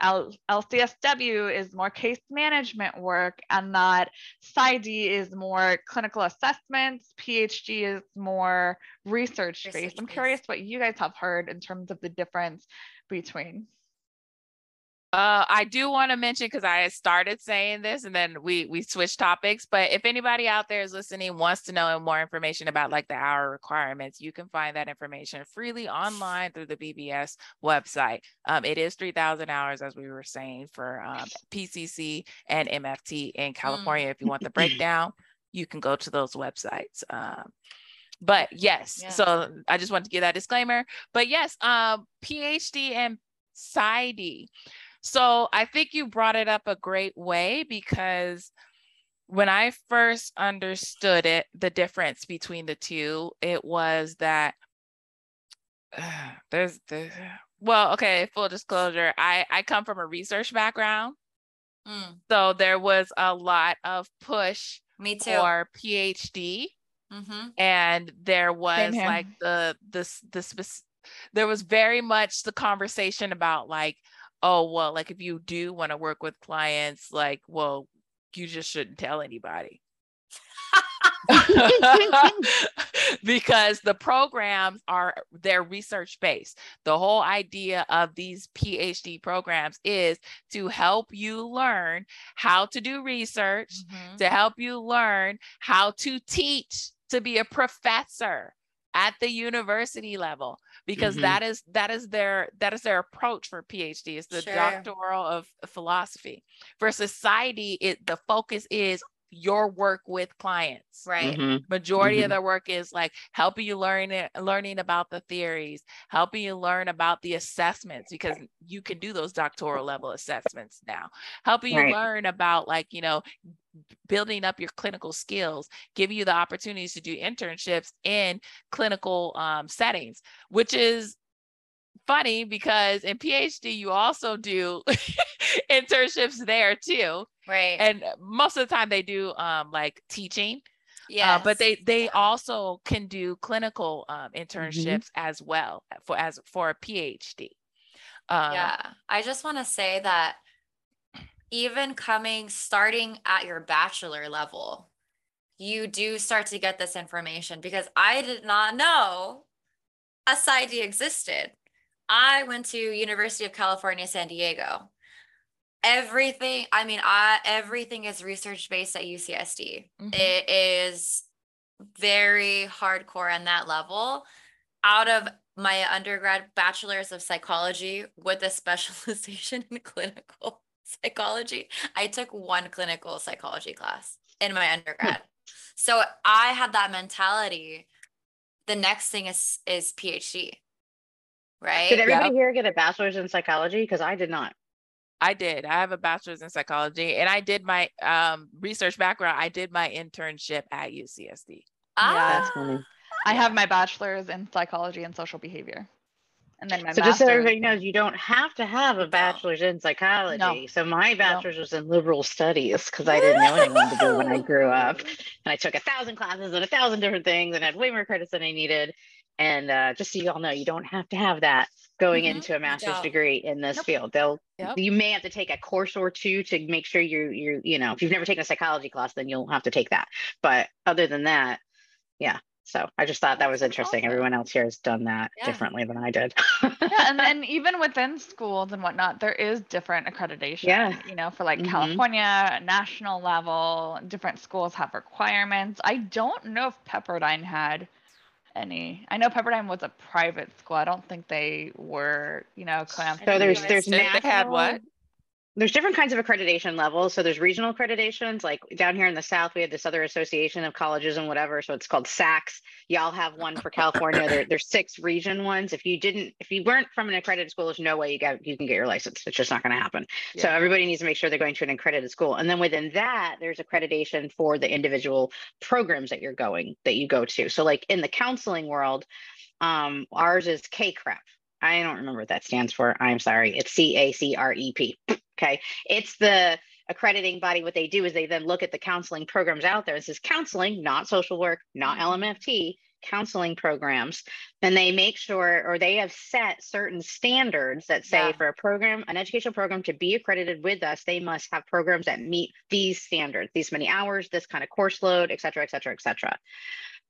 L- LCSW is more case management work, and that PsyD is more clinical assessments. PhD is more research based. I'm curious what you guys have heard in terms of the difference between. Uh, I do want to mention because I started saying this and then we we switched topics. But if anybody out there is listening wants to know more information about like the hour requirements, you can find that information freely online through the BBS website. Um, it is three thousand hours, as we were saying, for um, PCC and MFT in California. If you want the breakdown, you can go to those websites. Um, but yes, Yeah. so I just want to give that disclaimer. But yes, um, PhD and PsyD. So I think you brought it up a great way because when I first understood it, the difference between the two, it was that there's the well, okay, full disclosure, I I come from a research background, Mm. so there was a lot of push Me too. for PhD hmm and there was like the this the spec- there was very much the conversation about like oh well like if you do want to work with clients like well you just shouldn't tell anybody. Because the programs are they're research based the whole idea of these phd programs is to help you learn how to do research Mhm. to help you learn how to teach to be a professor at the university level because Mhm. that is that is their that is their approach for phd it's the Sure. doctoral of philosophy for society it the focus is your work with clients Right. Mhm. majority Mhm. of their work is like helping you learn it, learning about the theories helping you learn about the assessments because you can do those doctoral level assessments now helping you Right. learn about like you know building up your clinical skills giving you the opportunities to do internships in clinical um, settings which is funny because in phd you also do internships there too Right. and most of the time they do um, like teaching yeah. uh, but they they Yeah. also can do clinical um, internships as well for as for a PhD. Um, yeah. I just want to say that even coming, starting at your bachelor level, you do start to get this information because I did not know a PsyD existed. I went to University of California, San Diego. Everything, I mean, I everything is research based at UCSD. Mhm. It is very hardcore on that level. Out of my undergrad bachelor's of psychology with a specialization in clinical psychology, I took one clinical psychology class in my undergrad. So I had that mentality. The next thing is is PhD. Right? Did everybody Yep. here get a bachelor's in psychology? Because I did not. I did. I have a bachelor's in psychology and I did my um, research background. I did my internship at UCSD. Ah, That's funny. I have my bachelor's in psychology and social behavior. And then my So just so master's- everybody knows, you don't have to have a don't. bachelor's in psychology. So my don't. bachelor's was in liberal studies because I didn't know anyone to do when I grew up, and I took a thousand classes and a thousand different things, and had way more credits than I needed. And uh, just so you all know, you don't have to have that going Mhm. into a master's don't. degree in this Nope. field. They'll Yep. you may have to take a course or two to make sure you you you know if you've never taken a psychology class, then you'll have to take that. But other than that, yeah. So I just thought that was interesting. awesome. Everyone else here has done that Yeah. differently than I did. yeah, and then even within schools and whatnot, there is different accreditation. Yeah. You know, for like Mhm. California, national level, different schools have requirements. I don't know if Pepperdine had any. I know Pepperdine was a private school. I don't think they were, you know, clamped. So there's Yes. there's They- they had what? There's different kinds of accreditation levels. So there's regional accreditations, like down here in the South, we have this other association of colleges and whatever. So it's called SACS. Y'all have one for California. there, there's six region ones. If you didn't, if you weren't from an accredited school, there's no way you got you can get your license. It's just not going to happen. So everybody needs to make sure they're going to an accredited school. And then within that, there's accreditation for the individual programs that you're going that you go to. So like in the counseling world, um, ours is CACREP. I don't remember what that stands for. I'm sorry. It's C A C R E P. Okay. It's the accrediting body. What they do is they then look at the counseling programs out there. This is counseling, not social work, not mm-hmm. LMFT, counseling programs. And they make sure, or they have set certain standards that say Yeah. for a program, an educational program to be accredited with us, they must have programs that meet these standards, these many hours, this kind of course load, et cetera, et cetera, et cetera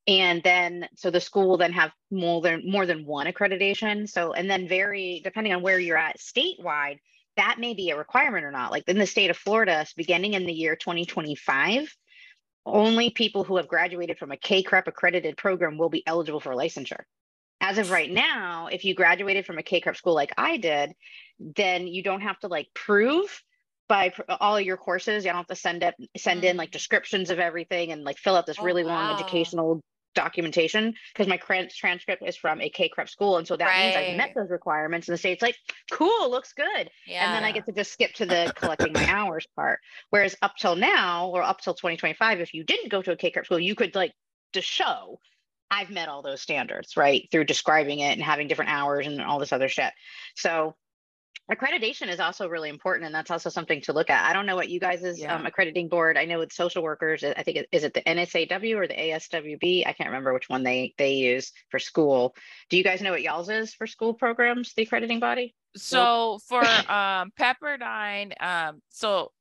and then so the school will then have more than more than one accreditation so and then vary depending on where you're at statewide that may be a requirement or not like in the state of florida beginning in the year 2025 only people who have graduated from a CACREP accredited program will be eligible for licensure. As of right now, if you graduated from a CACREP school like I did, then you don't have to like prove by pr- all of your courses. You don't have to send up send in mm. like descriptions of everything and like fill out this Oh, really long wow. educational documentation because my transcript is from a CACREP school, and so that means I've met those requirements. And the state's like, cool, looks good Yeah. and then I get to just skip to the collecting my hours part. Whereas up till now, or up till 2025, if you didn't go to a CACREP school, you could like to show I've met all those standards, right? Through describing it and having different hours and all this other shit. So accreditation is also really important and that's also something to look at. I don't know what you guys' Yeah. um, accrediting board. I know with social workers, I think it, is it the NASW or the ASWB? I can't remember which one they they use for school. Do you guys know what y'all's is for school programs, the accrediting body? So for um Pepperdine, um, so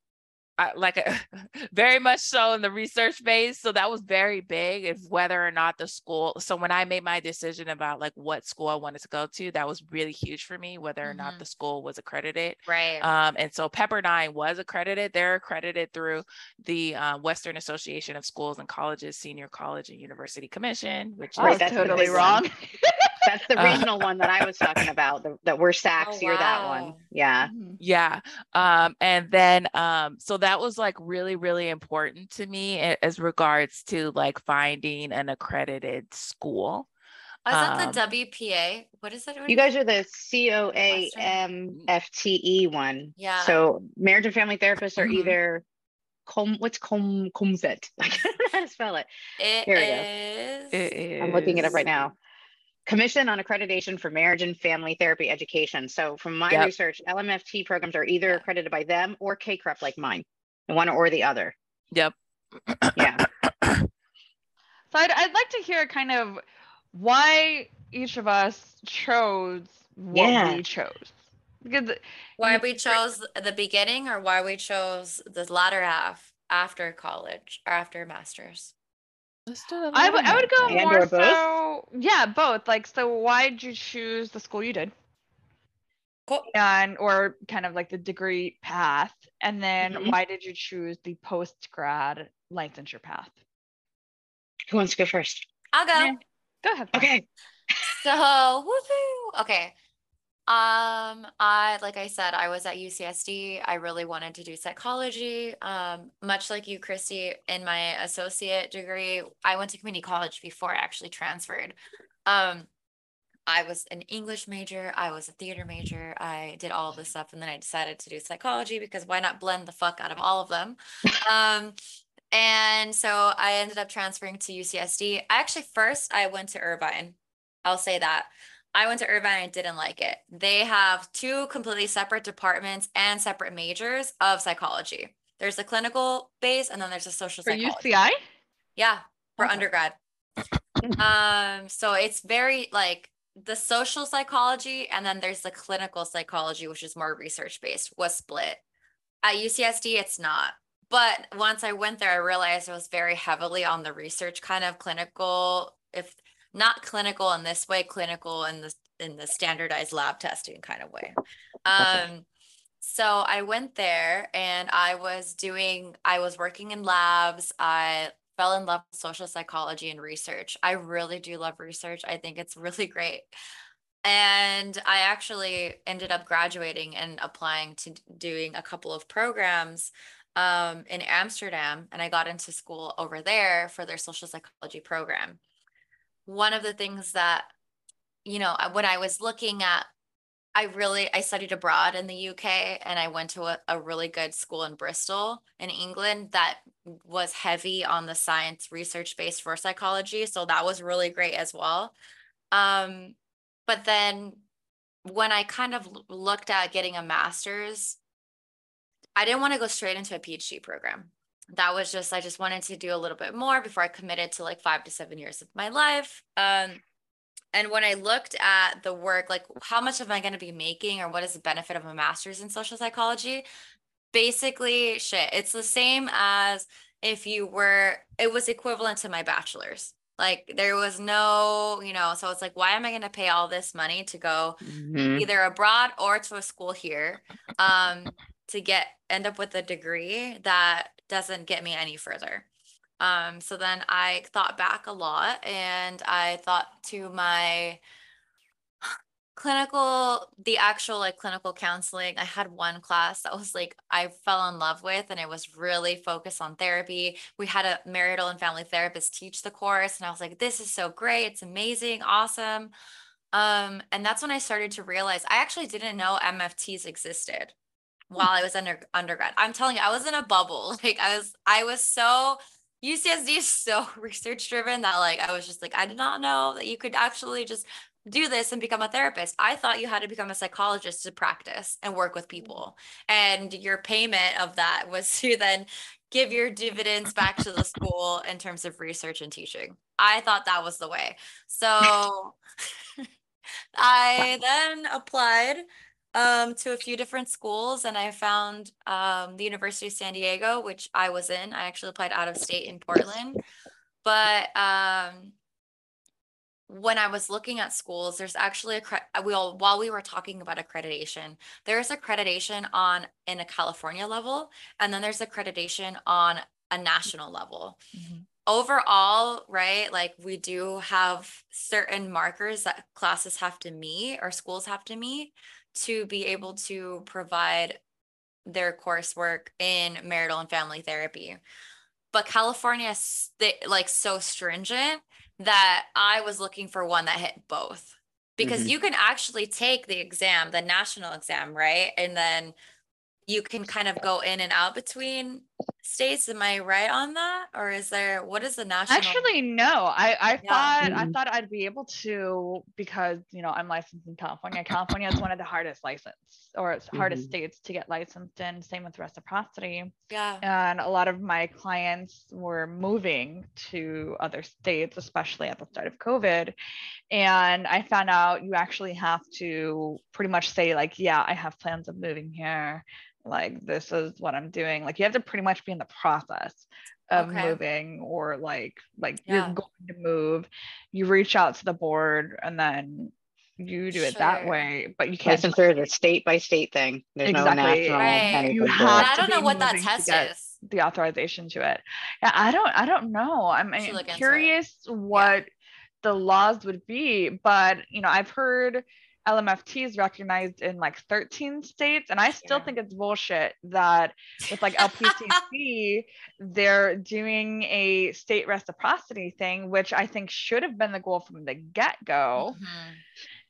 I, like very much so in the research phase. So that was very big if whether or not the school. So when I made my decision about like what school I wanted to go to, that was really huge for me, whether or not Mhm. the school was accredited. right. Um, and so Pepperdine was accredited. They're accredited through the uh, Western Association of Schools and Colleges Senior College and University Commission, which I Right, was that's totally wrong. That's the Uh, regional one that I was talking about. The, that we're SACS, Oh, you're that one. wow. Yeah. Mhm. Yeah. Um, and then um, so that was like really, really important to me as regards to like finding an accredited school. Oh, is that um, the WPA? What is it? You guys are the C O A Western. M F T E one. Yeah. So marriage and family therapists are Mhm. either com what's com comfit. I don't know how to spell it. It Here we go. is. I'm looking it up right now. Commission on Accreditation for Marriage and Family Therapy Education. So from my Yep. research, LMFT programs are either accredited by them or KCREP like mine, one or the other. Yep. Yeah. So I'd, I'd like to hear kind of why each of us chose what Yeah. we chose. Because Why we chose the beginning or why we chose the latter half after college or after master's? Let's do the I would I latter would go. And more so yeah, both. Like so why did you choose the school you did? Cool. And or kind of like the degree path. And then Mhm. why did you choose the post grad licensure path? Who wants to go first? I'll go. Yeah. Go ahead. Fran. Okay. So, woohoo. Okay. Um, I like I said, I was at UCSD. I really wanted to do psychology. Um, much like you, Christy, in my associate degree, I went to community college before I actually transferred. Um, I was an English major, I was a theater major, I did all this stuff, and then I decided to do psychology because why not blend the fuck out of all of them? Um, and so I ended up transferring to UCSD. I actually first I went to Irvine. I'll say that. I went to Irvine and didn't like it. They have two completely separate departments and separate majors of psychology. There's the clinical base and then there's a social For psychology. UCI? Yeah, for Okay. undergrad. um, so it's very like the social psychology and then there's the clinical psychology, which is more research based, was split. At UCSD, it's not. But once I went there, I realized it was very heavily on the research kind of clinical, if not clinical in this way, clinical in the in the standardized lab testing kind of way. Um, so I went there and I was doing, I was working in labs. I fell in love with social psychology and research. I really do love research. I think it's really great. And I actually ended up graduating and applying to doing a couple of programs um, in Amsterdam. And I got into school over there for their social psychology program. One of the things that, you know, when I was looking at I really I studied abroad in the UK and I went to a, a really good school in Bristol in England that was heavy on the science research base for psychology. So that was really great as well. Um, but then when I kind of looked at getting a master's, I didn't want to go straight into a PhD program. That was just I just wanted to do a little bit more before I committed to like five to seven years of my life. Um, and when I looked at the work, like how much am I going to be making or what is the benefit of a master's in social psychology? Basically, shit, it's the same as if you were, it was equivalent to my bachelor's. Like there was no, you know, so it's like, why am I going to pay all this money to go Mhm. either abroad or to a school here um, to get end up with a degree that doesn't get me any further. Um, so then I thought back a lot and I thought to my clinical, the actual like clinical counseling. I had one class that was like I fell in love with and it was really focused on therapy. We had a marital and family therapist teach the course and I was like, this is so great. It's amazing, awesome. Um, and that's when I started to realize I actually didn't know MFTs existed while I was under undergrad. I'm telling you, I was in a bubble. Like I was, I was so UCSD is so research driven that like I was just like, I did not know that you could actually just do this and become a therapist. I thought you had to become a psychologist to practice and work with people. Mm-hmm. And your payment of that was to then give your dividends back to the school in terms of research and teaching. I thought that was the way. So I then applied um, to a few different schools and I found um, the University of San Diego, which I was in. I actually applied out of state in Portland. But um, when I was looking at schools, there's actually a we all, while we were talking about accreditation, there's accreditation on in a California level, and then there's accreditation on a national level overall, right, like we do have certain markers that classes have to meet or schools have to meet to be able to provide their coursework in marital and family therapy. But California is like so stringent that I was looking for one that hit both. Because Mhm. you can actually take the exam, the national exam, right? And then you can kind of go in and out between states. Am I right on that? Or is there what is the national? Actually, no. I, I Yeah. thought I Mhm. thought I'd be able to because you know I'm licensed in California. California is one of the hardest license or it's hardest states to get licensed in. Same with reciprocity. yeah. And a lot of my clients were moving to other states, especially at the start of COVID. And I found out you actually have to pretty much say, like, yeah, I have plans of moving here. Like, this is what I'm doing. Like, you have to pretty much be in the process of Okay. moving or like like Yeah. you're going to move. You reach out to the board and then you do it that way, but you can't Licensure is a state by state thing. There's no Exactly. national Right. You have it. I don't know what that test is. the authorization to it. Yeah, I don't I don't know. I'm, I'm look into it. curious what the laws would be, but you know, I've heard LMFT is recognized in like 13 states. And I still Yeah. think it's bullshit that with like LPCC, they're doing a state reciprocity thing, which I think should have been the goal from the get go. Mhm.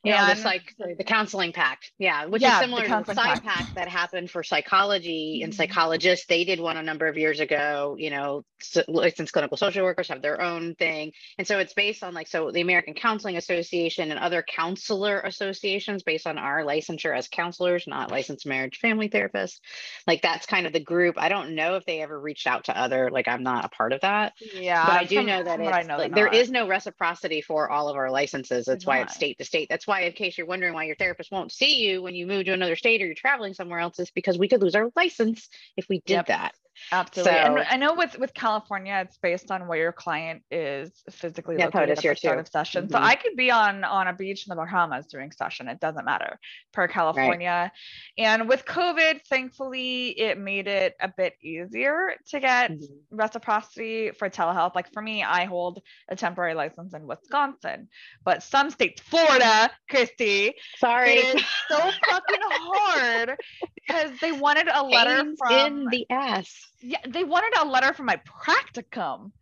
You know, this like the counseling pact. Yeah, which Yeah, is the similar to the PSYPACT. pact that happened for psychology and Mhm. psychologists. They did one a number of years ago. You know, s- licensed clinical social workers have their own thing. And so it's based on like, so the American Counseling Association and other counselor associations based on our licensure as counselors, not licensed marriage family therapists. Like that's kind of the group. I don't know if they ever reached out to other, like I'm not a part of that. Yeah. But I do know that it's, know, like, there is no reciprocity for all of our licenses. That's why it's state to state. That's why, in case you're wondering why your therapist won't see you when you move to another state or you're traveling somewhere else, is because we could lose our license if we did Yep. that. Absolutely. and I know with with California, it's based on where your client is physically Yeah, located at the start too. of session. So Mhm. I could be on on a beach in the Bahamas doing session. It doesn't matter per California. And with COVID, thankfully, it made it a bit easier to get Mhm. reciprocity for telehealth. Like for me, I hold a temporary license in Wisconsin, but some states, Florida, Christy, Sorry. it is so fucking hard because they wanted a letter Pains from in the ass. Yeah, they wanted a letter from my practicum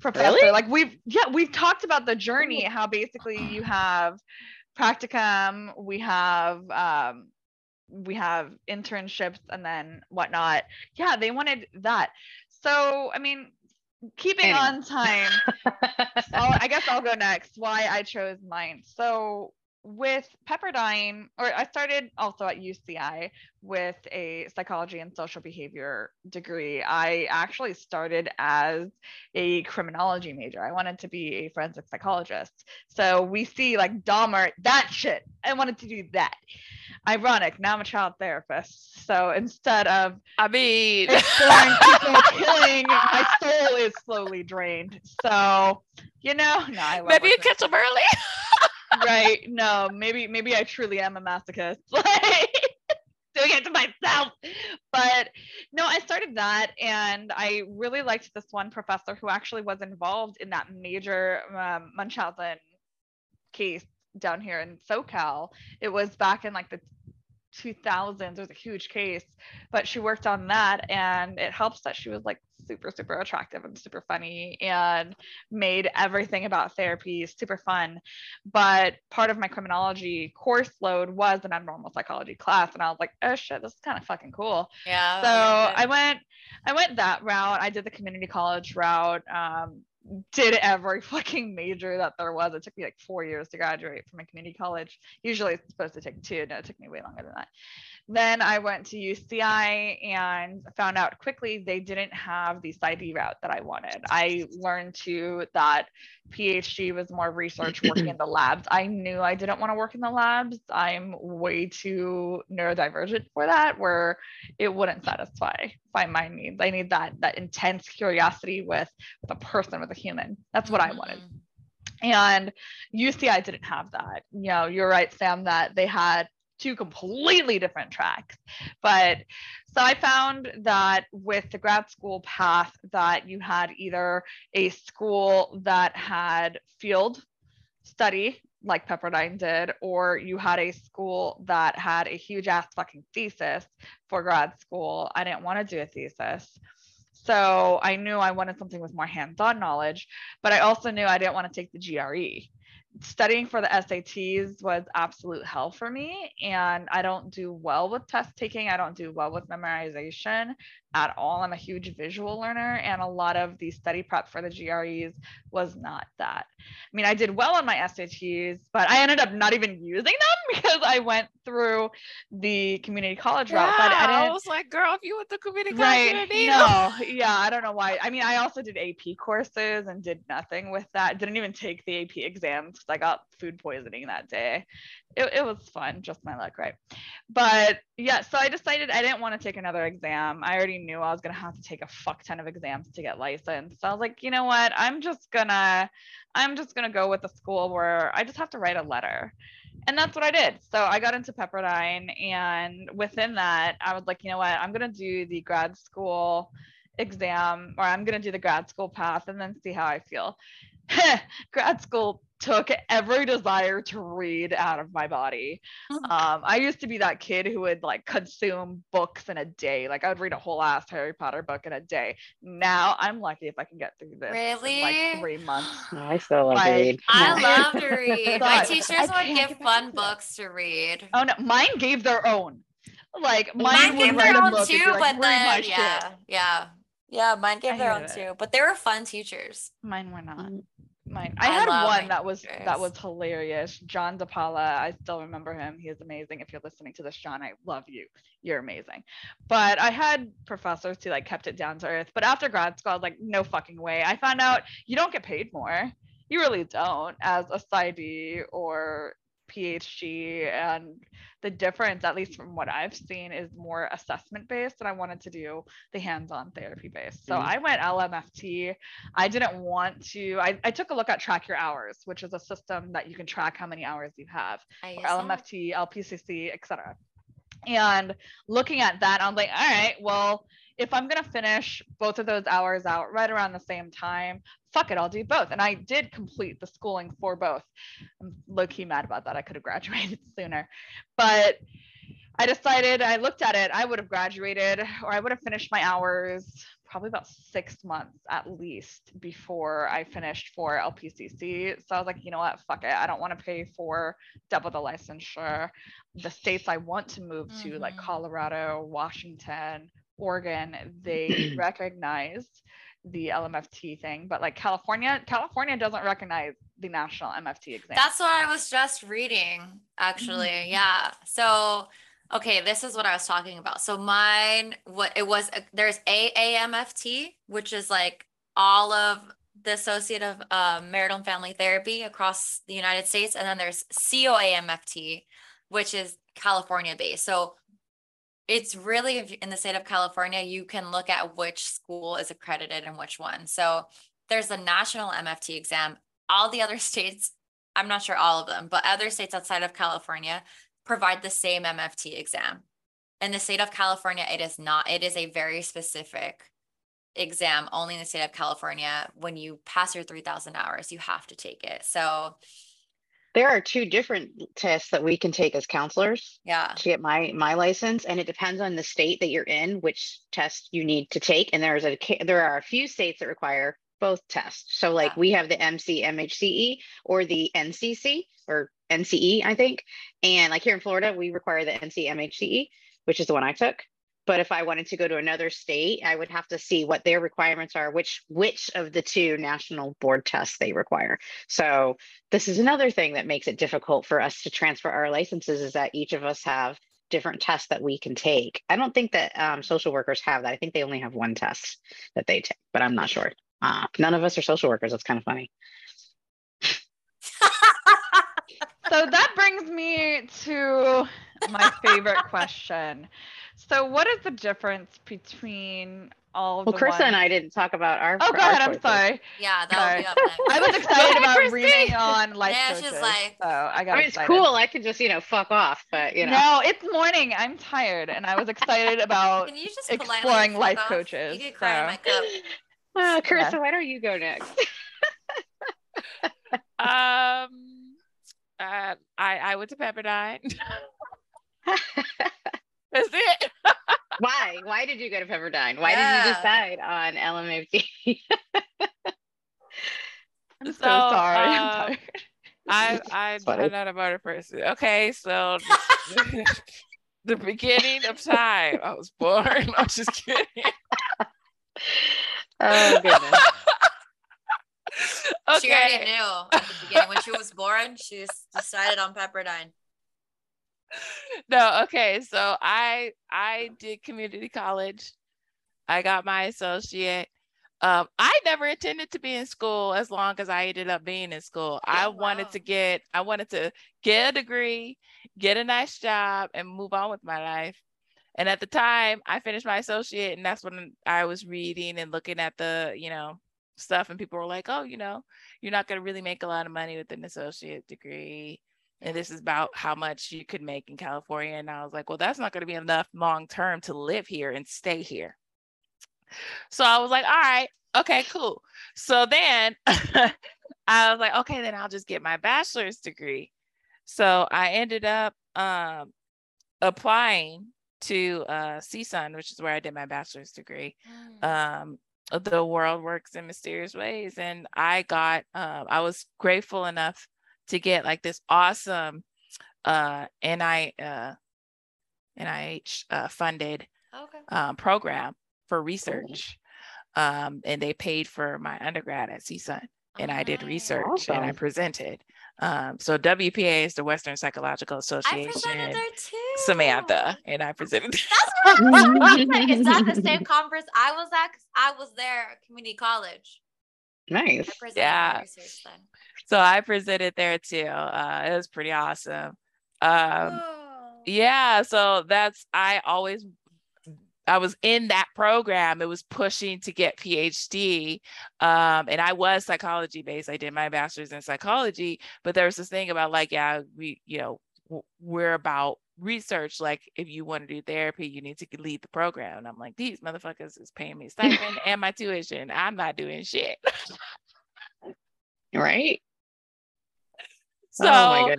professor. Really? Like we've yeah, we've talked about the journey, how basically you have practicum, we have um we have internships and then whatnot. Yeah, they wanted that. So I mean, keeping Anyway. on time, I guess I'll go next. Why I chose mine. So with Pepperdine, or I started also at UCI with a psychology and social behavior degree. I actually started as a criminology major. I wanted to be a forensic psychologist. So we see like Dahmer, that shit. I wanted to do that. Ironic. Now I'm a child therapist. So instead of I mean, exploring people killing, my soul is slowly drained. So, you know, no, I maybe you catch them early. right. No, maybe maybe I truly am a masochist. Like doing it to myself. But no, I started that and I really liked this one professor who actually was involved in that major um, Munchausen case down here in SoCal. It was back in like the 2000s. It was a huge case, but she worked on that and it helps that she was like super, super attractive and super funny and made everything about therapy super fun. But part of my criminology course load was an abnormal psychology class. And I was like, oh shit, this is kind of fucking cool Yeah. so I I went I went that route. I did the community college route. Um, did every fucking major that there was. It took me like four years to graduate from a community college. Usually it's supposed to take two. No, it took me way longer than that. Then I went to UCI and found out quickly they didn't have the PsyD route that I wanted. I learned too that PhD was more research working in the labs. I knew I didn't want to work in the labs. I'm way too neurodivergent for that, where it wouldn't satisfy by my needs. I need that that intense curiosity with with a person, with a human. That's what I wanted. Mhm. And UCI didn't have that. You know, you're right, Sam, that they had two completely different tracks. But so I found that with the grad school path that you had either a school that had field study like Pepperdine did, or you had a school that had a huge ass fucking thesis for grad school. I didn't want to do a thesis. So I knew I wanted something with more hands-on knowledge, but I also knew I didn't want to take the GRE. Studying for the SATs was absolute hell for me, and I don't do well with test taking. I don't do well with memorization at all. I'm a huge visual learner, and a lot of the study prep for the GREs was not that. I mean, I did well on my SATs, but I ended up not even using them because I went through the community college route. But I Yeah, I was like, girl, if you went to community college, you right didn't need 'em. no yeah i don't know why i mean i also did ap courses and did nothing with that didn't even take the ap exams because i got food poisoning that day it, it was fun just my luck right but yeah so i decided i didn't want to take another exam i already knew i was going to have to take a fuck ton of exams to get licensed so i was like you know what i'm just gonna i'm just gonna go with the school where i just have to write a letter and that's what I did. So I got into Pepperdine, and within that, I was like, you know what? I'm gonna do the grad school exam, or I'm gonna do the grad school path, and then see how I feel. grad school took every desire to read out of my body. Mhm. Um, I used to be that kid who would like consume books in a day. Like I would read a whole ass Harry Potter book in a day. Now I'm lucky if I can get through this in Really? like three months. No, I still love Like, to read. I love to read. My teachers I would give fun books to read. Oh no, mine gave their own. Like mine, Mine gave their own book and be too, like, but "Read my then shit." yeah, yeah, yeah. Mine gave I their own it. too, but they were fun teachers. Mine were not. Mine. I, I had one that was that was hilarious. John DePaula. I still remember him. He is amazing. If you're listening to this, John, I love you. You're amazing. But I had professors who like kept it down to earth. But after grad school, I was like, no fucking way. I found out you don't get paid more. You really don't as a PsyD or PhD. And the difference, at least from what I've seen, is more assessment based. And I wanted to do the hands-on therapy based. So Mhm. I went LMFT. I didn't want to. I, I took a look at Track Your Hours, which is a system that you can track how many hours you have, or. LMFT, LPCC, etc. And looking at that, I'm like, all right, well, if I'm gonna finish both of those hours out right around the same time, fuck it, I'll do both. And I did complete the schooling for both. I'm low key mad about that. I could have graduated sooner, but I decided I looked at it. I would have graduated or I would have finished my hours probably about six months at least before I finished for LPCC. So I was like, you know what? Fuck it. I don't want to pay for double the licensure. The states I want to move to, like Mhm. Colorado, Washington, Oregon, they recognize the LMFT thing, but like California, California doesn't recognize the national MFT exam. That's what I was just reading, actually. Mhm. Yeah. So, okay, this is what I was talking about. So mine, what it was, uh, there's AAMFT, which is like all of the Associate of uh, Marital and Family Therapy across the United States, and then there's COAMFT, which is California based. So it's really in the state of California, you can look at which school is accredited and which one. So there's a national MFT exam. All the other states, I'm not sure all of them, but other states outside of California provide the same MFT exam. In the state of California, it is not. It is a very specific exam only in the state of California. When you pass your 3000 hours, you have to take it. So, There are two different tests that we can take as counselors yeah. to get my my license, and it depends on the state that you're in, which test you need to take. And there's a there are a few states that require both tests. So like Yeah. we have the NCMHCE or the NCC or NCE, I think. And like here in Florida, we require the NCMHCE, which is the one I took. But if I wanted to go to another state, I would have to see what their requirements are, which which of the two national board tests they require. So this is another thing that makes it difficult for us to transfer our licenses is that each of us have different tests that we can take. I don't think that um, social workers have that. I think they only have one test that they take, but I'm not sure. Uh, none of us are social workers. That's kind of funny. So that brings me to my favorite question. So, what is the difference between all of Well, the Krista and I didn't talk about our. Oh, go our ahead. I'm sorry. Yeah, that'll be up next. I was excited about Christy. reading on life Yeah, she's coaches. like- so I got I mean, it's excited. cool. I could just, you know, fuck off, but you know. No, it's morning. I'm tired, and I was excited about. Can you just politely exploring life off? coaches, You could cry in my so. cup. Uh, Carissa, Yeah. why don't you go next? Um, uh, I I went to Pepperdine. That's it. why? Why did you go to Pepperdine? Why did you decide on LMFT? I'm so, So, sorry. I'm uh, tired. I, I I'm not a murder person. Okay, so the beginning of time, I was born. I'm just kidding. oh goodness. She already knew at the beginning when she was born. She decided on Pepperdine. No, okay. So I I did community college. I got my associate. Um, I never intended to be in school as long as I ended up being in school. I Oh, wanted wow. to get I wanted to get a degree, get a nice job, and move on with my life. And at the time, I finished my associate, and that's when I was reading and looking at the, you know, stuff, and people were like, "Oh, you know, you're not going to really make a lot of money with an associate degree." and this is about how much you could make in California. And I was like, well, that's not going to be enough long term to live here and stay here. So I was like, all right, okay, cool. So then I was like, okay, then I'll just get my bachelor's degree. So I ended up um, applying to uh, CSUN, which is where I did my bachelor's degree. Mm. Um, the world works in mysterious ways, and I got. Uh, I was grateful enough to get like this awesome uh, NI, uh, NIH uh, funded okay. um, program for research. Um, and they paid for my undergrad at CSUN and I did research and I presented. Um, so WPA is the Western Psychological Association. I Association. presented there too. Samantha and I presented. That's what I'm wondering. Is that the same conference I was at? I was there at community college. Nice. Yeah. research then. so I presented there too. Uh, it was pretty awesome. Um, yeah, so that's I always I was in that program. It was pushing to get PhD. Um, and I was psychology based. I did my master's in psychology, but there was this thing about like, yeah, we, you know, we're about research. Like if you want to do therapy, you need to lead the program. And I'm like, these motherfuckers is paying me stipend and my tuition. I'm not doing shit. Right? So oh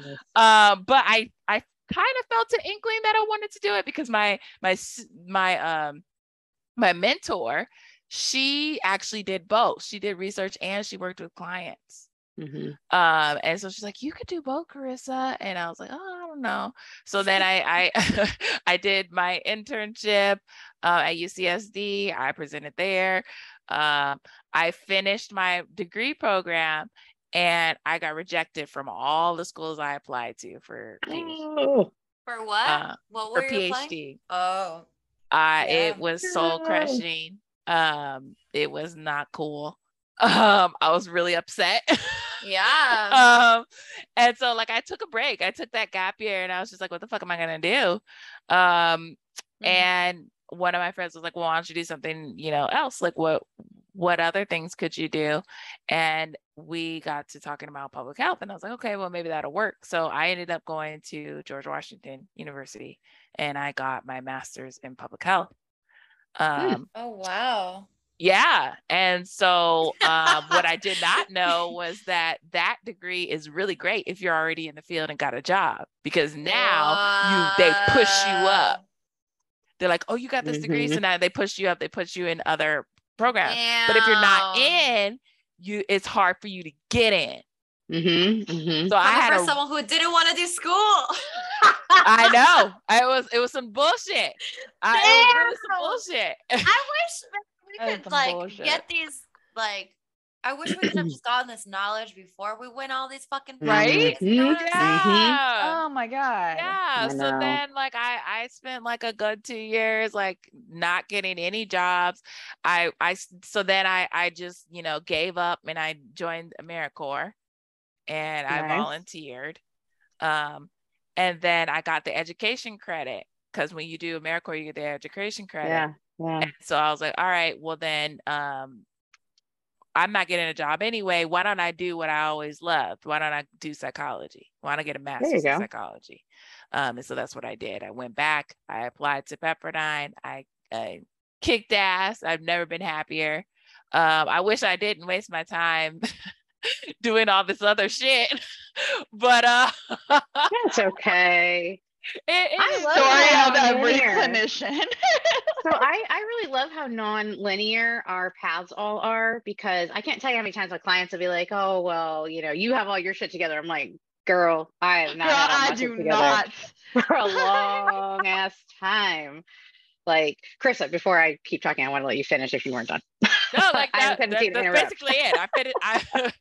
um but i i kind of felt an inkling that i wanted to do it because my my my um my mentor she actually did both. She did research and she worked with clients. Mhm. um and so she's like you could do both carissa. And i was like oh i don't know. So then i i i did my internship uh, at ucsd i presented there. Um i finished my degree program and i got rejected from all the schools i applied to for uni, Oh, For what? uh, what for were you applying? phd Oh. I Yeah. it was soul crushing. Um, it was not cool. Um, I was really upset. Yeah. um, and so like I took a break. I took that gap year and I was just like, what the fuck am I gonna do? Um, Mhm. and one of my friends was like, well, why don't you do something, you know, else? Like what what other things could you do? And we got to talking about public health. And I was like, okay, well, maybe that'll work. So I ended up going to George Washington University and I got my master's in public health. Um, oh wow. yeah. And so um, what I did not know was that that degree is really great if you're already in the field and got a job because now you they push you up. They're like, oh, you got this degree. So now they push you up, they put you in other programs. But if you're not in, you it's hard for you to get in. Mhm. Mhm. So I Coming had from a someone who didn't want to do school. I know. I was it was some bullshit. I, it was some bullshit. I wish we could like bullshit. get these like I wish we could have just gotten this knowledge before we win all these fucking Right? prizes, you know what I'm? Yeah. Oh my god. Yeah. So then like I I spent like a good two years like not getting any jobs. I I so then I I just, you know, gave up and I joined AmeriCorps and I volunteered. Um and then I got the education credit because when you do AmeriCorps, you get the education credit. Yeah. Yeah. And so I was like, all right, well then um I'm not getting a job anyway. Why don't I do what I always loved? Why don't I do psychology? Why don't I get a master's in psychology? Um, and so that's what I did. I went back, I applied to Pepperdine, I, I kicked ass. I've never been happier. Um, I wish I didn't waste my time doing all this other shit. but uh That's okay. It, it I is- love Story how of every clinician. So I, I really love how non-linear our paths all are because I can't tell you how many times my clients will be like, oh, well, you know, you have all your shit together. I'm like, girl, I have not Girl, had all my I do not. for a long ass time. Like, Carissa, before I keep talking, I want to let you finish if you weren't done. No, like I have that, that- that's interrupt. basically it. I fit I,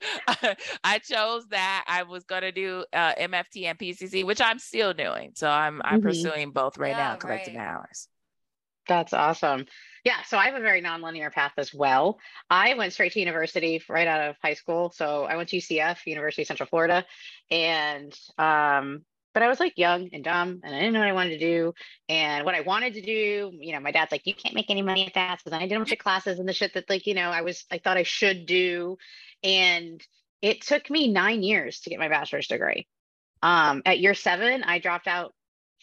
I chose that. I was gonna do uh, MFT and PCC, which I'm still doing. So I'm I'm Mhm. pursuing both right now, Yeah, collecting right. hours. That's awesome. Yeah, so I have a very nonlinear path as well. I went straight to university right out of high school. So I went to UCF, University of Central Florida, and um, but I was like young and dumb, and I didn't know what I wanted to do. And what I wanted to do, you know, my dad's like, you can't make any money at that. So then I did a bunch of classes and the shit that like, you know, I was I thought I should do, and it took me nine years to get my bachelor's degree. Um, at year seven, I dropped out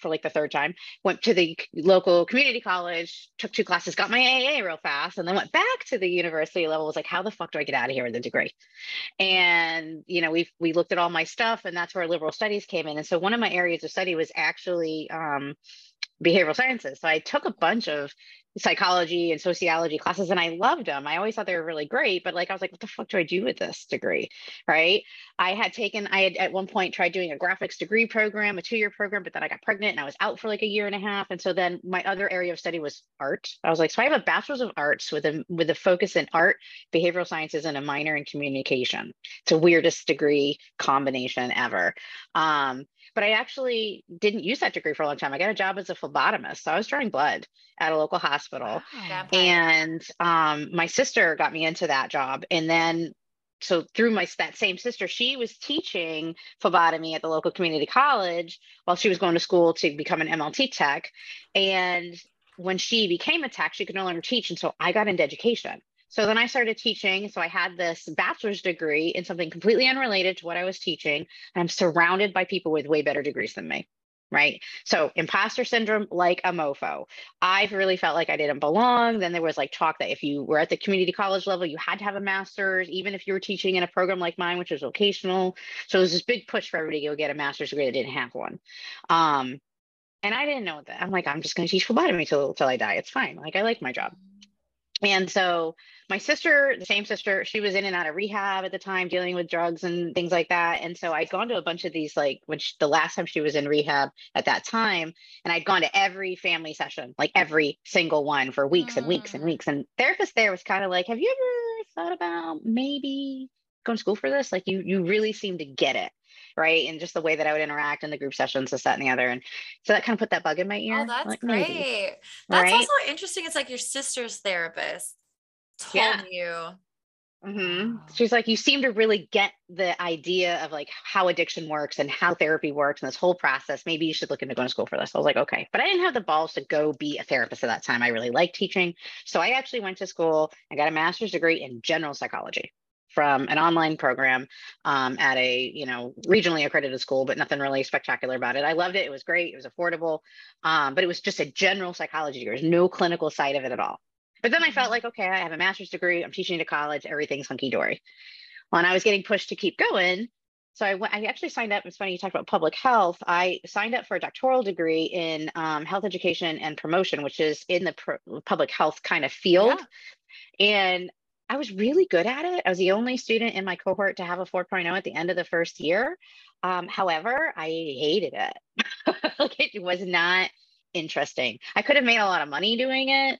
for like the third time, went to the local community college, took two classes, got my AA real fast, and then went back to the university level. Was like, how the fuck do I get out of here with a degree? And you know, we we looked at all my stuff, and that's where liberal studies came in. And so one of my areas of study was actually um, behavioral sciences. So I took a bunch of psychology and sociology classes and I loved them. I always thought they were really great, but like I was like, what the fuck do I do with this degree? Right. I had taken, I had at one point tried doing a graphics degree program, a two year program, but then I got pregnant and I was out for like a year and a half. And so then my other area of study was art. I was like, so I have a bachelor's of arts with a with a focus in art, behavioral sciences, and a minor in communication. It's a weirdest degree combination ever. Um, but I actually didn't use that degree for a long time. I got a job as a phlebotomist. So I was drawing blood at a local hospital. Wow. And um, my sister got me into that job. And then so through my that same sister, she was teaching phlebotomy at the local community college while she was going to school to become an MLT tech. And when she became a tech, she could no longer teach. And so I got into education. So then I started teaching. So I had this bachelor's degree in something completely unrelated to what I was teaching. And I'm surrounded by people with way better degrees than me. Right. So imposter syndrome, like a mofo. I've really felt like I didn't belong. Then there was like talk that if you were at the community college level, you had to have a master's, even if you were teaching in a program like mine, which was vocational. So there's this big push for everybody to go get a master's degree that didn't have one. Um, and I didn't know that. I'm like, I'm just going to teach phlebotomy till, till I die. It's fine. Like, I like my job. And so my sister, the same sister, she was in and out of rehab at the time, dealing with drugs and things like that. And so I'd gone to a bunch of these, like, which the last time she was in rehab at that time, and I'd gone to every family session, like every single one for weeks and weeks and Mm. weeks. And therapist there was kind of like, "Have you ever thought about maybe going to school for this? Like, you you really seem to get it." Right. And just the way that I would interact in the group sessions, this, that, and the other. And so that kind of put that bug in my ear. Oh, that's like, maybe, great. That's right? also interesting. It's like your sister's therapist told Yeah. you. hmm She's like, you seem to really get the idea of like how addiction works and how therapy works and this whole process. Maybe you should look into going to school for this. I was like, okay. But I didn't have the balls to go be a therapist at that time. I really liked teaching. So I actually went to school. and got a master's degree in general psychology from an online program um, at a you know regionally accredited school but nothing really spectacular about it i loved it it was great it was affordable um, but it was just a general psychology degree there's no clinical side of it at all but then I felt like, okay, I have a master's degree. I'm teaching to college. Everything's hunky dory. Well, and I was getting pushed to keep going. So I went, I actually signed up. It's funny you talked about public health. I signed up for a doctoral degree in um, health education and promotion, which is in the public health kind of field. And I was really good at it. I was the only student in my cohort to have a 4.0 at the end of the first year. Um, however, I hated it. like it was not interesting. I could have made a lot of money doing it,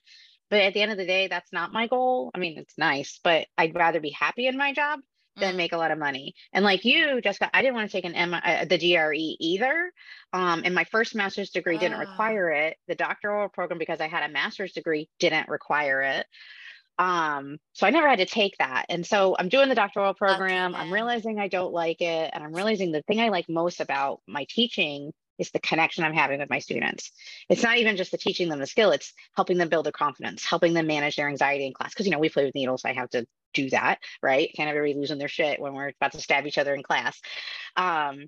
but at the end of the day, that's not my goal. I mean, it's nice, but I'd rather be happy in my job than Mm. make a lot of money. And like you, Jessica, I didn't want to take an M uh, the GRE either. Um, and my first master's degree didn't Ah. require it. The doctoral program, because I had a master's degree, didn't require it. Um, so I never had to take that. And so I'm doing the doctoral program. I'm realizing I don't like it. And I'm realizing the thing I like most about my teaching is the connection I'm having with my students. It's not even just the teaching them the skill, it's helping them build their confidence, helping them manage their anxiety in class. Cause you know, we play with needles. So I have to do that, right? Can't everybody losing their shit when we're about to stab each other in class. Um,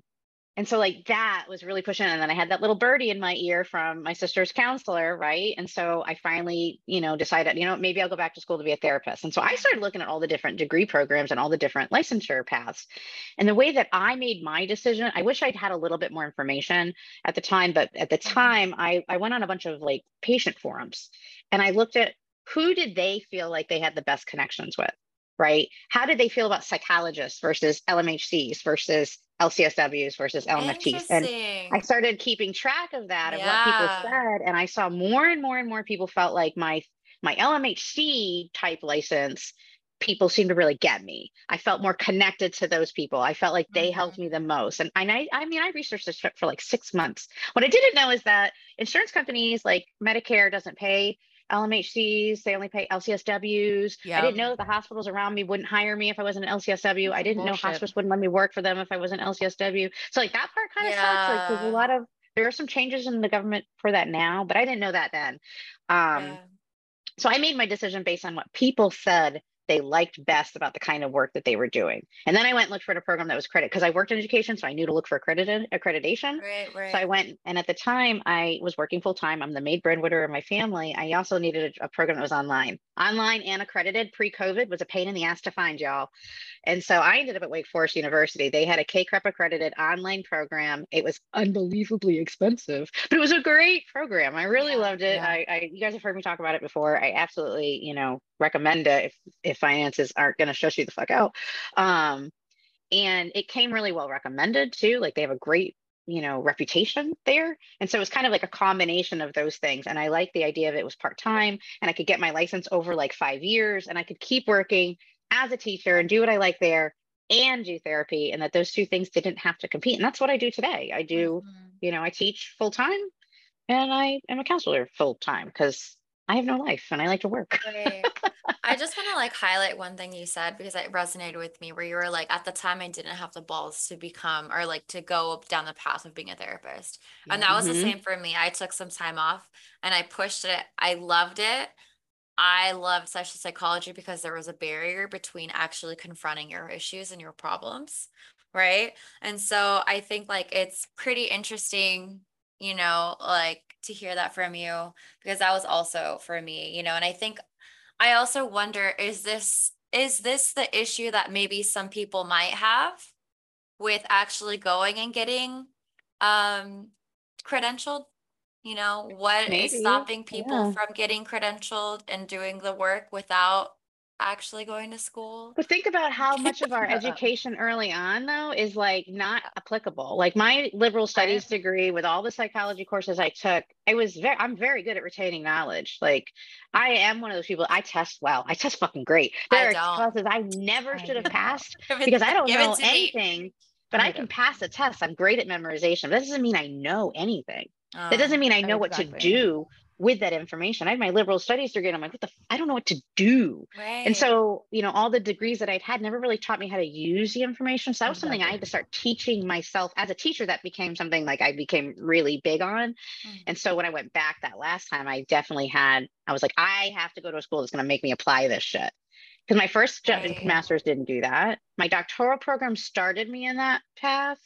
and so like that was really pushing. And then I had that little birdie in my ear from my sister's counselor, right? And so I finally, you know, decided, you know, maybe I'll go back to school to be a therapist. And so I started looking at all the different degree programs and all the different licensure paths. And the way that I made my decision, I wish I'd had a little bit more information at the time, but at the mm-hmm. time I, I went on a bunch of like patient forums and I looked at who did they feel like they had the best connections with, right? How did they feel about psychologists versus LMHCs versus LCSWs versus LMFTs? And I started keeping track of that of what people said, and I saw more and more and more people felt like my my LMHC type license people seemed to really get me. I felt more connected to those people. I felt like they helped mm-hmm. me the most. And I, I mean, I researched this for like six months. What I didn't know is that insurance companies like Medicare doesn't pay LMHCs, they only pay LCSWs. I didn't know that the hospitals around me wouldn't hire me if I wasn't an LCSW. I didn't know Bullshit. hospitals wouldn't let me work for them if I wasn't an LCSW. So like that part kind of sucks. Like there's a lot of there are some changes in the government for that now, but I didn't know that then. Um, Yeah. so I made my decision based on what people said they liked best about the kind of work that they were doing. And then I went and looked for a program that was credit because I worked in education, so I knew to look for accredited accreditation. Right, right. So I went, and at the time I was working full time. I'm the maid breadwinner of my family. I also needed a, a program that was online, online and accredited. Pre COVID was a pain in the ass to find, y'all. And so I ended up at Wake Forest University. They had a CACREP accredited online program. It was unbelievably expensive, but it was a great program. I really Yeah, loved it. yeah. I, I, you guys have heard me talk about it before. I absolutely, you know, recommend it if if finances aren't going to stress you the fuck out. Um, and it came really well recommended too. Like they have a great you know reputation there and so it was kind of like a combination of those things and i like the idea of it was part-time and i could get my license over like five years and i could keep working as a teacher and do what i like there and do therapy and that those two things didn't have to compete and that's what i do today i do Mhm. you know i teach full-time and i am a counselor full-time because i have no life and i like to work Right. I just want to like highlight one thing you said because it resonated with me where you were like, at the time I didn't have the balls to become or like to go down the path of being a therapist. And that was the Mhm. same for me. I took some time off and I pushed it. I loved it. I loved social psychology because there was a barrier between actually confronting your issues and your problems. Right. And so I think like it's pretty interesting, you know, like to hear that from you because that was also for me, you know, and I think I also wonder is this is this the issue that maybe some people might have with actually going and getting um credentialed? You know, what is Maybe, stopping people yeah. from getting credentialed and doing the work without actually going to school? But think about how much of our education early on, though, is like not applicable. Like my liberal studies degree with all the psychology courses I took, I was very, I'm very good at retaining knowledge. Like I am one of those people, I test well, I test fucking great. I There are don't. classes I never I should have passed because I don't know to me. anything, but I I can pass a test. I'm great at memorization. But that doesn't mean I know anything. That doesn't ah, mean I know what to do with that information. I had my liberal studies degree and I'm like, what the, f- I don't know what to do. right. And so, you know, all the degrees that I'd had never really taught me how to use the information. So that was something I had to start teaching myself as a teacher. That became something like I became really big on. Mhm. And so when I went back that last time, I definitely had, I was like, I have to go to a school that's going to make me apply this shit. Because my first Right. master's didn't do that. My doctoral program started me in that path.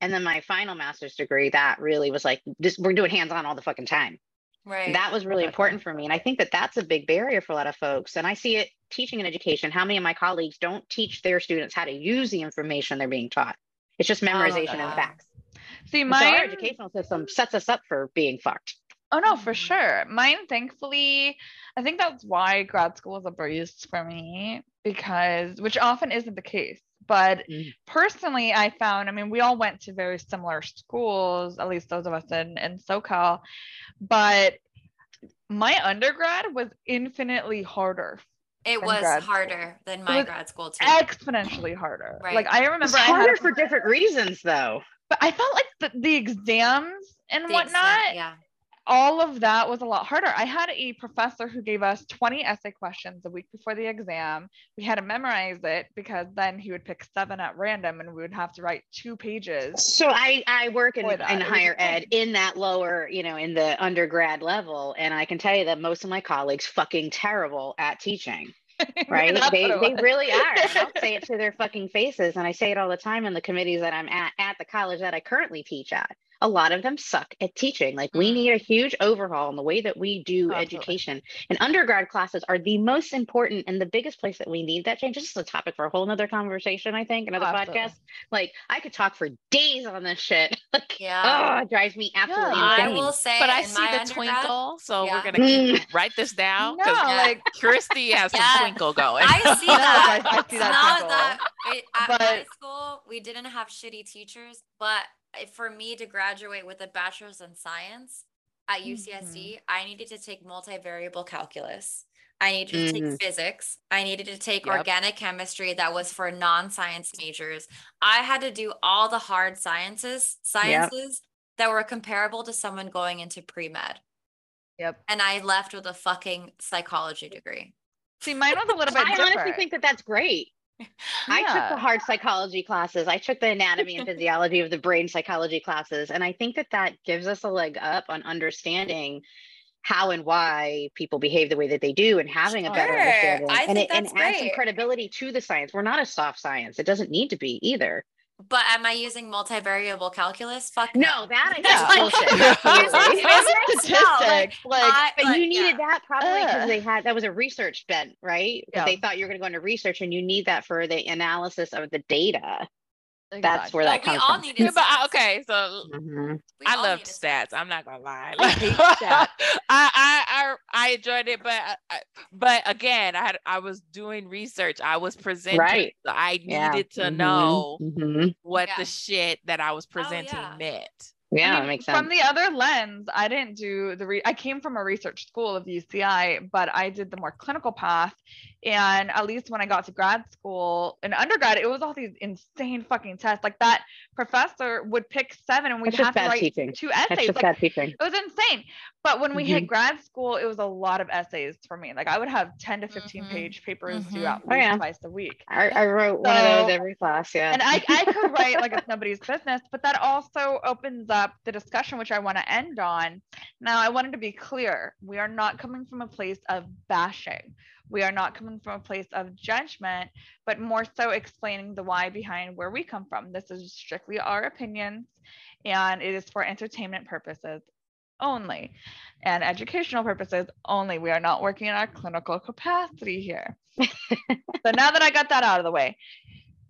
And then my final master's degree, that really was like, this, we're doing hands on all the fucking time right. that was really important for me and i think that that's a big barrier for a lot of folks and i see it teaching in education how many of my colleagues don't teach their students how to use the information they're being taught it's just memorization and facts See, my so our educational system sets us up for being fucked Oh no, for Mhm. sure. Mine, thankfully, I think that's why grad school was a breeze for me because, which often isn't the case. But Mm. personally, I found, I mean, we all went to very similar schools, at least those of us in, in SoCal, but my undergrad was infinitely harder, it was grad school. harder than my was grad school too. exponentially harder. Right. Like I it's remember I had, harder a- for different reasons though but I felt like the, the exams and The whatnot exam- yeah. All of that was a lot harder. I had a professor who gave us 20 essay questions a week before the exam. We had to memorize it because then he would pick seven at random and we would have to write two pages. so i i work in, in higher ed in that lower you know in the undergrad level and i can tell you that most of my colleagues fucking terrible at teaching right? They they really are. And I'll say it to their fucking faces, and I say it all the time in the committees that I'm at at the college that I currently teach at. A lot of them suck at teaching. Like we Mm. need a huge overhaul in the way that we do Absolutely. education. And undergrad classes are the most important and the biggest place that we need that change. This is a topic for a whole nother conversation, I think, another Absolutely. podcast. Like I could talk for days on this shit. like, Yeah. oh, it drives me absolutely Yeah. I will say, But I see the undergrad- twinkle, so Yeah. we're gonna keep, write this down No, because Yeah. like Christy has some Yeah. twinkle going. I see that. I- I see that not twinkle. that it, at my But- school we didn't have shitty teachers, but I- for me to graduate with a bachelor's in science at UCSD, I needed to take multivariable calculus. I needed to Mhm. take physics. I needed to take Yep. organic chemistry that was for non-science majors. I had to do all the hard sciences, sciences that were comparable to someone going into pre-med. Yep. And I left with a fucking psychology degree. See, mine was a little bit I different. honestly think that that's great. I took the hard psychology classes. I took the anatomy and physiology of the brain psychology classes. And I think that that gives us a leg up on understanding how and why people behave the way that they do and having a better understanding I and it and add some credibility to the science. We're not a soft science. It doesn't need to be either. But am I using multivariable calculus? Fuck No, that I Yeah. think is bullshit. Absolutely. No, like, like, I- But like, you needed yeah. that probably because Ugh. they had that was a research bent, right? 'Cause Yeah. They thought you were going to go into research, and you need that for the analysis of the data. That's where No, that we comes all from. needed Yeah, but I- okay, so Mhm. I loved stats. I'm not gonna lie. I hate stats. I, I I I enjoyed it, but I- I, but again, I had I was doing research. I was presenting. Right. So I Yeah. needed to Mhm. know Mhm. what Yeah. the shit that I was Oh, presenting yeah. meant. Yeah, I that mean, makes sense. From the other lens, I didn't do the re- I came from a research school of UCI, but I did the more clinical path. And at least when I got to grad school and undergrad, it was all these insane fucking tests. Like that professor would pick seven and we'd That's have to write teaching. two That's essays. just Like bad teaching. it was insane. But when we Mm-hmm. hit grad school, it was a lot of essays for me. Like I would have 10 to 15 Mhm. page papers due Mhm. at Oh, yeah. twice a week. I, I wrote one of those every class. Yeah. And I, I could write like it's nobody's business, but that also opens up the discussion, which I want to end on. Now, I wanted to be clear we are not coming from a place of bashing. We are not coming from a place of judgment, but more so explaining the why behind where we come from. This is strictly our opinions, and it is for entertainment purposes only and educational purposes only. We are not working in our clinical capacity here. so now that I got that out of the way,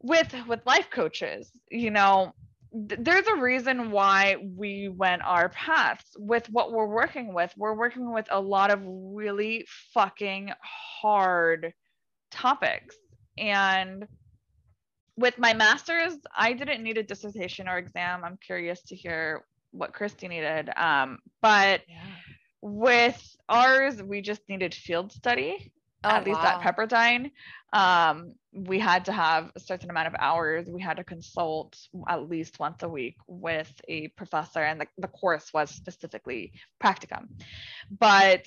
with with life coaches, you know, there's a reason why we went our paths with what we're working with. We're working with a lot of really fucking hard topics. And with my master's, I didn't need a dissertation or exam. I'm curious to hear what Christy needed. Um, but Yeah. with ours, we just needed field study Oh, at least at. Pepperdine. Um, we had to have a certain amount of hours. We had to consult at least once a week with a professor, and the, the course was specifically practicum. But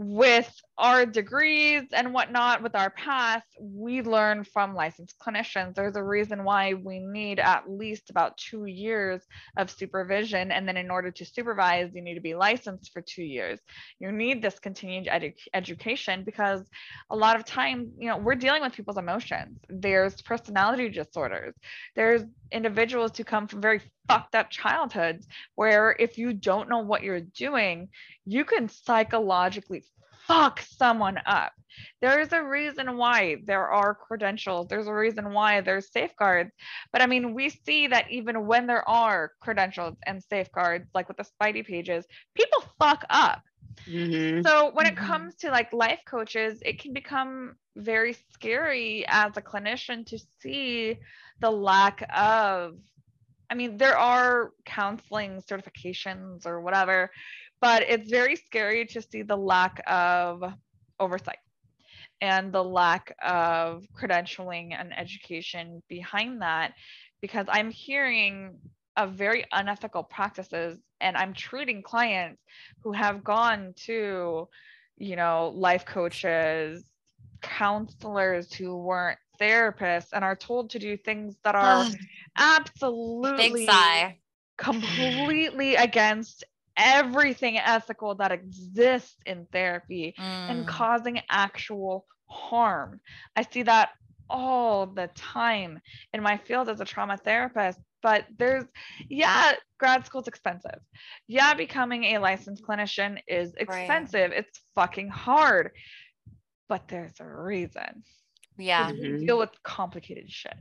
with our degrees and whatnot, with our path, we learn from licensed clinicians. There's a reason why we need at least about two years of supervision. And then, in order to supervise, you need to be licensed for two years. You need this continued edu- education because a lot of times, you know, we're dealing with people's emotions. There's personality disorders. There's individuals who come from very fucked up childhoods where if you don't know what you're doing, you can psychologically fuck someone up. There is a reason why there are credentials. There's a reason why there's safeguards. But I mean, we see that even when there are credentials and safeguards, like with the Spidey pages, people fuck up. Mhm. So when it Mhm. comes to like life coaches, it can become very scary as a clinician to see the lack of I mean, there are counseling certifications or whatever, but it's very scary to see the lack of oversight and the lack of credentialing and education behind that because I'm hearing of very unethical practices and I'm treating clients who have gone to, you know, life coaches, counselors who weren't therapists and are told to do things that are Ugh, absolutely Big sigh. completely against everything ethical that exists in therapy and Mm. causing actual harm. I see that all the time in my field as a trauma therapist. But there's, yeah, grad school's expensive. Yeah, becoming a licensed clinician is expensive. It's fucking hard. But there's a reason. Yeah. we Mhm. deal with complicated shit.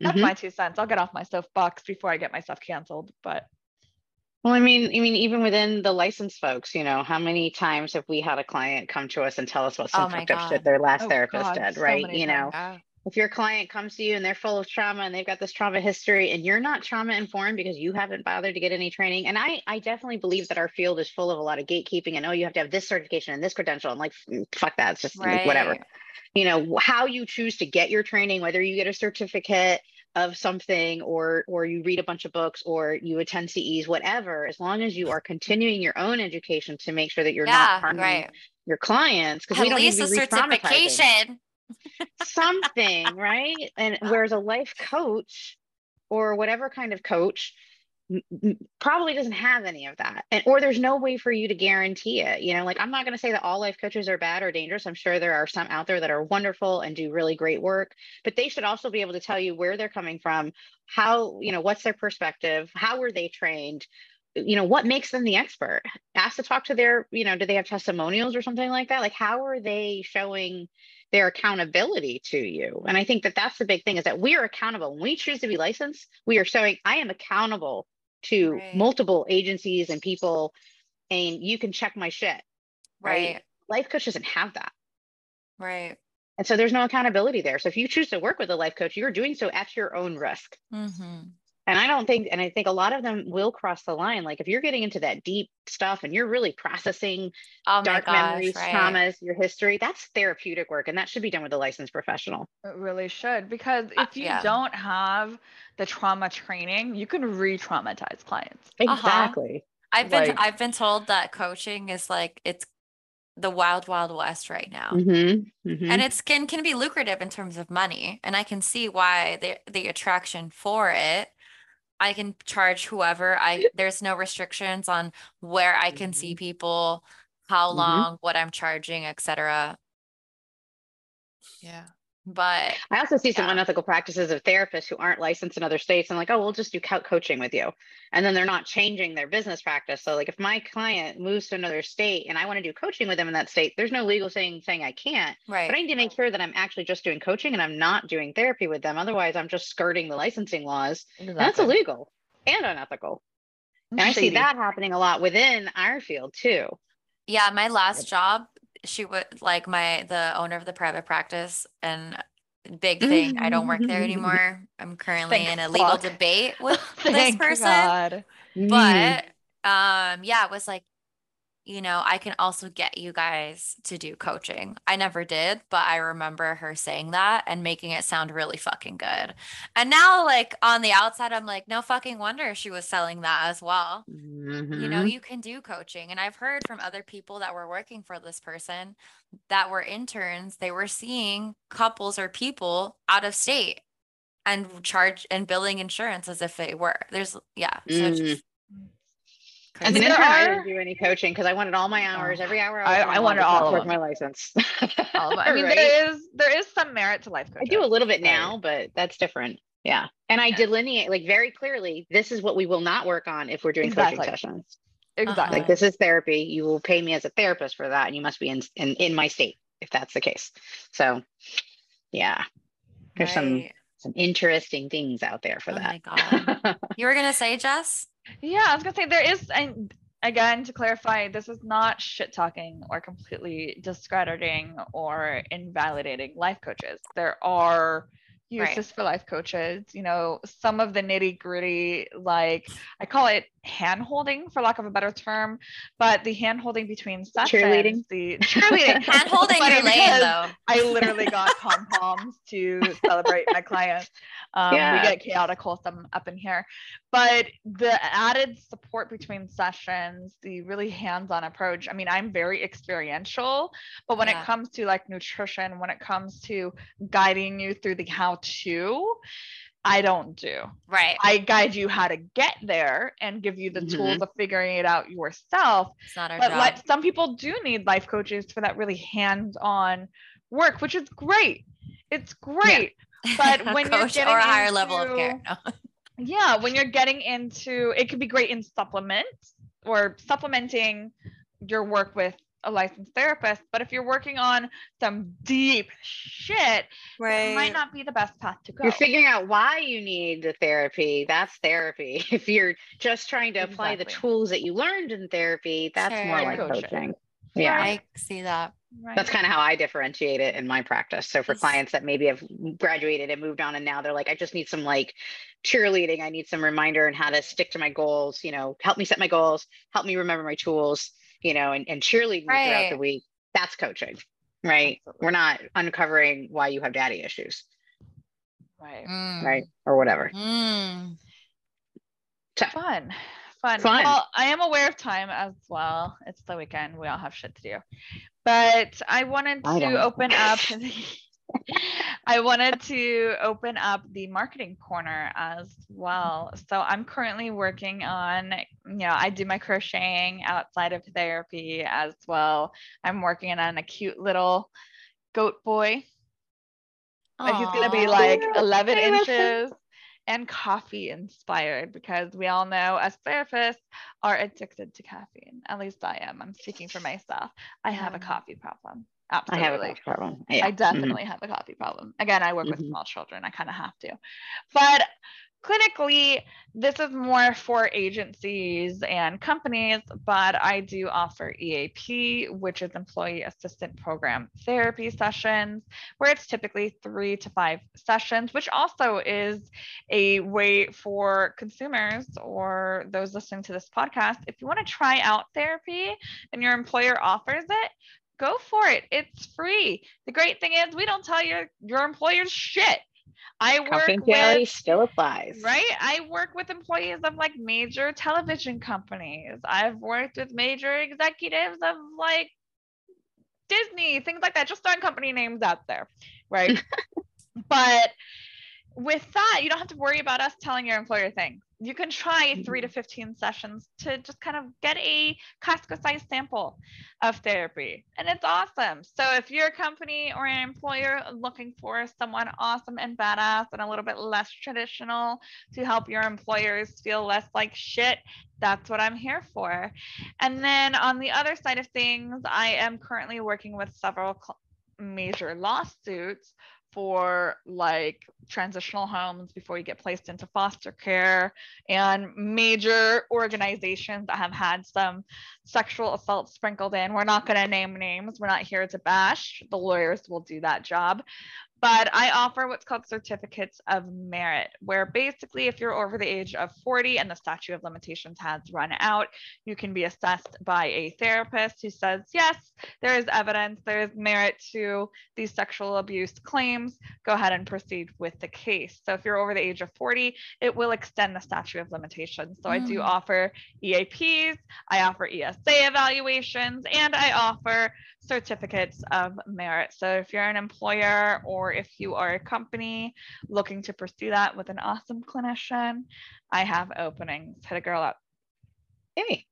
That's Mhm. my two cents. I'll get off my soapbox before I get myself canceled. But Well, I mean, I mean, even within the licensed folks, you know, how many times have we had a client come to us and tell us what some Oh fucked up shit their last Oh therapist God, did, so right? You know, if your client comes to you and they're full of trauma and they've got this trauma history and you're not trauma informed because you haven't bothered to get any training and i i definitely believe that our field is full of a lot of gatekeeping and oh you have to have this certification and this credential and like mm, fuck that it's just like, whatever. You know how you choose to get your training whether you get a certificate of something or or you read a bunch of books or you attend CEs whatever as long as you are continuing your own education to make sure that you're not harming Right. your clients because we don't least need a to be re-traumatizing certification. something, right? And whereas a life coach or whatever kind of coach, probably doesn't have any of that. And or there's no way for you to guarantee it you know like i'm not going to say that all life coaches are bad or dangerous. I'm sure there are some out there that are wonderful and do really great work but they should also be able to tell you where they're coming from how you know what's their perspective how were they trained you know what makes them the expert? Ask to talk to their you know do they have testimonials or something like that? Like how are they showing their accountability to you? And i think that that's the big thing is that we are accountable. When we choose to be licensed we are showing i am accountable to right. multiple agencies and people and you can check my shit right? right life coach doesn't have that right and so there's no accountability there so if you choose to work with a life coach you're doing so at your own risk mm-hmm. And i don't think and i think a lot of them will cross the line like if you're getting into that deep stuff and you're really processing oh dark gosh, memories right. traumas your history that's therapeutic work and that should be done with a licensed professional it really should because uh, if you yeah. don't have the trauma training, you can re-traumatize clients. Uh-huh. Exactly. Uh-huh. I've been like, I've been told that coaching is like it's the wild wild west right now mm-hmm, mm-hmm. and it's can can be lucrative in terms of money and i can see why the the attraction for it i can charge whoever i there's no restrictions on where i can see mm-hmm. people how mm-hmm. long what i'm charging etc yeah but I also see some unethical practices of therapists who aren't licensed in other states and like, oh, we'll just do coaching with you. And then they're not changing their business practice. So like if my client moves to another state and I want to do coaching with them in that state, there's no legal thing saying I can't. Right. But I need to make sure that I'm actually just doing coaching and I'm not doing therapy with them. Otherwise I'm just skirting the licensing laws. Exactly. that's illegal and unethical. And I see that happening a lot within our field too. Yeah, my last job, she would like my the owner of the private practice and big thing i don't work there anymore. I'm currently Thank in a legal debate with this person. God. but um yeah it was like you know, I can also get you guys to do coaching. I never did, but I remember her saying that and making it sound really fucking good. And now, like on the outside, I'm like, no fucking wonder she was selling that as well. Mm-hmm. You know, mm-hmm. you can do coaching. And I've heard from other people that were working for this person that were interns, they were seeing couples or people out of state and charge and billing insurance as if they were. There's, yeah. So mm. And then I didn't do any coaching because I wanted all my hours, oh. every hour. I, I, I wanted all of my license. all of I mean, right? there is there is some merit to life coaching. I do a little bit now, but that's different. Yeah, and I delineate like very clearly. This is what we will not work on if we're doing exactly. coaching sessions. Exactly. Like this is therapy. You will pay me as a therapist for that, and you must be in in, in my state if that's the case. So, yeah, there's right. some some interesting things out there for oh that. you were gonna say, Jess? Yeah, I was gonna say there is, and again to clarify, this is not shit talking or completely discrediting or invalidating life coaches. There are uses right. for life coaches. You know, some of the nitty gritty, like I call it hand holding for lack of a better term, but the hand holding between sessions, cheerleading, the cheerleading, hand holding your lane though. I literally got pom poms to celebrate my clients. Um, yeah. We get chaotic wholesome up in here, but the added support between sessions, the really hands-on approach. I mean, I'm very experiential, but when yeah. it comes to like nutrition, when it comes to guiding you through the how-to, I don't do. Right. I guide you how to get there and give you the mm-hmm. tools of figuring it out yourself. It's not our but job. Like, some people do need life coaches for that really hands-on work, which is great. It's great. Yeah. But when you're getting or a higher into, level of care. No. Yeah, when you're getting into it could be great in supplements or supplementing your work with a licensed therapist, but if you're working on some deep shit, right. it might not be the best path to go. You're figuring out why you need the therapy. That's therapy. If you're just trying to apply exactly. the tools that you learned in therapy, that's sure. more like coaching. Coaching. Yeah. I see that. Right. That's kind of how I differentiate it in my practice. So for clients that maybe have graduated and moved on and now they're like, I just need some like cheerleading. I need some reminder on how to stick to my goals, you know, help me set my goals, help me remember my tools you know, and, and cheerleading right. throughout the week. That's coaching, right? Absolutely. We're not uncovering why you have daddy issues. Right. Mm. Right. Or whatever. Mm. So, fun. Fun. Fun. Well, I am aware of time as well. It's the weekend. We all have shit to do. But I wanted to I open up the I wanted to open up the marketing corner as well. So I'm currently working on, you know, I do my crocheting outside of therapy as well. I'm working on a cute little goat boy. Like he's gonna be like 11 I love him. inches and coffee inspired because we all know as therapists are addicted to caffeine. At least I am. I'm speaking for myself. I have a coffee problem. I Absolutely. have a cough problem. Yeah. I Mhm. definitely have a coffee problem. Again, I work with Mhm. small children. I kind of have to. But clinically, this is more for agencies and companies, but I do offer EAP, which is Employee Assistant Program Therapy sessions, where it's typically three to five sessions, which also is a way for consumers or those listening to this podcast. If you want to try out therapy and your employer offers it, go for it. It's free. The great thing is we don't tell your your employers shit. I work Confidentiality with still applies. right. I work with employees of like major television companies. I've worked with major executives of like Disney, things like that. Just throwing company names out there, right? but with that, you don't have to worry about us telling your employer things. You can try three to mm-hmm. 15 sessions to just kind of get a Costco size sample of therapy. And it's awesome. So if you're a company or an employer looking for someone awesome and badass and a little bit less traditional to help your employers feel less like shit, that's what I'm here for. And then on the other side of things, I am currently working with several cl- major lawsuits for like transitional homes before you get placed into foster care and major organizations that have had some sexual assault sprinkled in. We're not going to name names. We're not here to bash. The lawyers will do that job. But I offer what's called certificates of merit, where basically, if you're over the age of 40 and the statute of limitations has run out, you can be assessed by a therapist who says, yes, there is evidence, there is merit to these sexual abuse claims. Go ahead and proceed with the case. So if you're over the age of 40, it will extend the statute of limitations. So I do Mm. offer EAPs, I offer ESA evaluations, and I offer certificates of merit. So if you're an employer or if you are a company looking to pursue that with an awesome clinician, I have openings. Hit a girl up. Hey.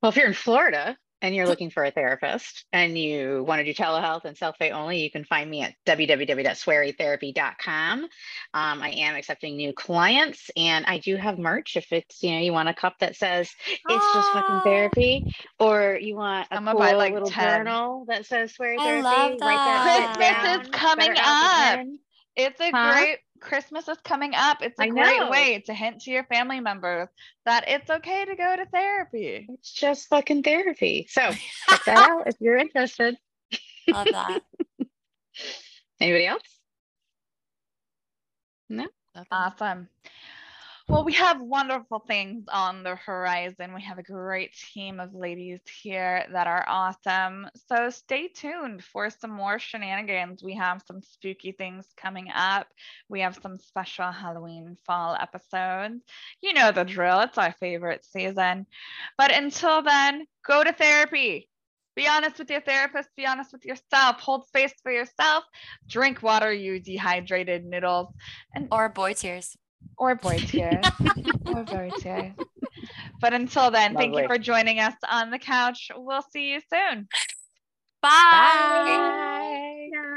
Well, if you're in Florida and you're looking for a therapist and you want to do telehealth and self-pay only, you can find me at www.swearytherapy.com. Um, I am accepting new clients and I do have merch if it's, you know, you want a cup that says it's just fucking Ah. therapy or you want a I'ma cool buy, like, little 10. journal that says sweary I therapy. love that shit that. Christmas is coming up. It's a Huh? great Christmas is coming up. It's a I great know. way to hint to your family members that it's okay to go to therapy. It's just fucking therapy. So check that out if you're interested. Love that. Anybody else? Nothing. Awesome. Well, we have wonderful things on the horizon. We have a great team of ladies here that are awesome. So stay tuned for some more shenanigans. We have some spooky things coming up. We have some special Halloween fall episodes. You know the drill, it's our favorite season. But until then, go to therapy. Be honest with your therapist, be honest with yourself, hold space for yourself, drink water, you dehydrated noodles, and Or boy tears. Or boy tears or boy tears. But until then, thank you for joining us on the couch. We'll see you soon. Bye. Bye.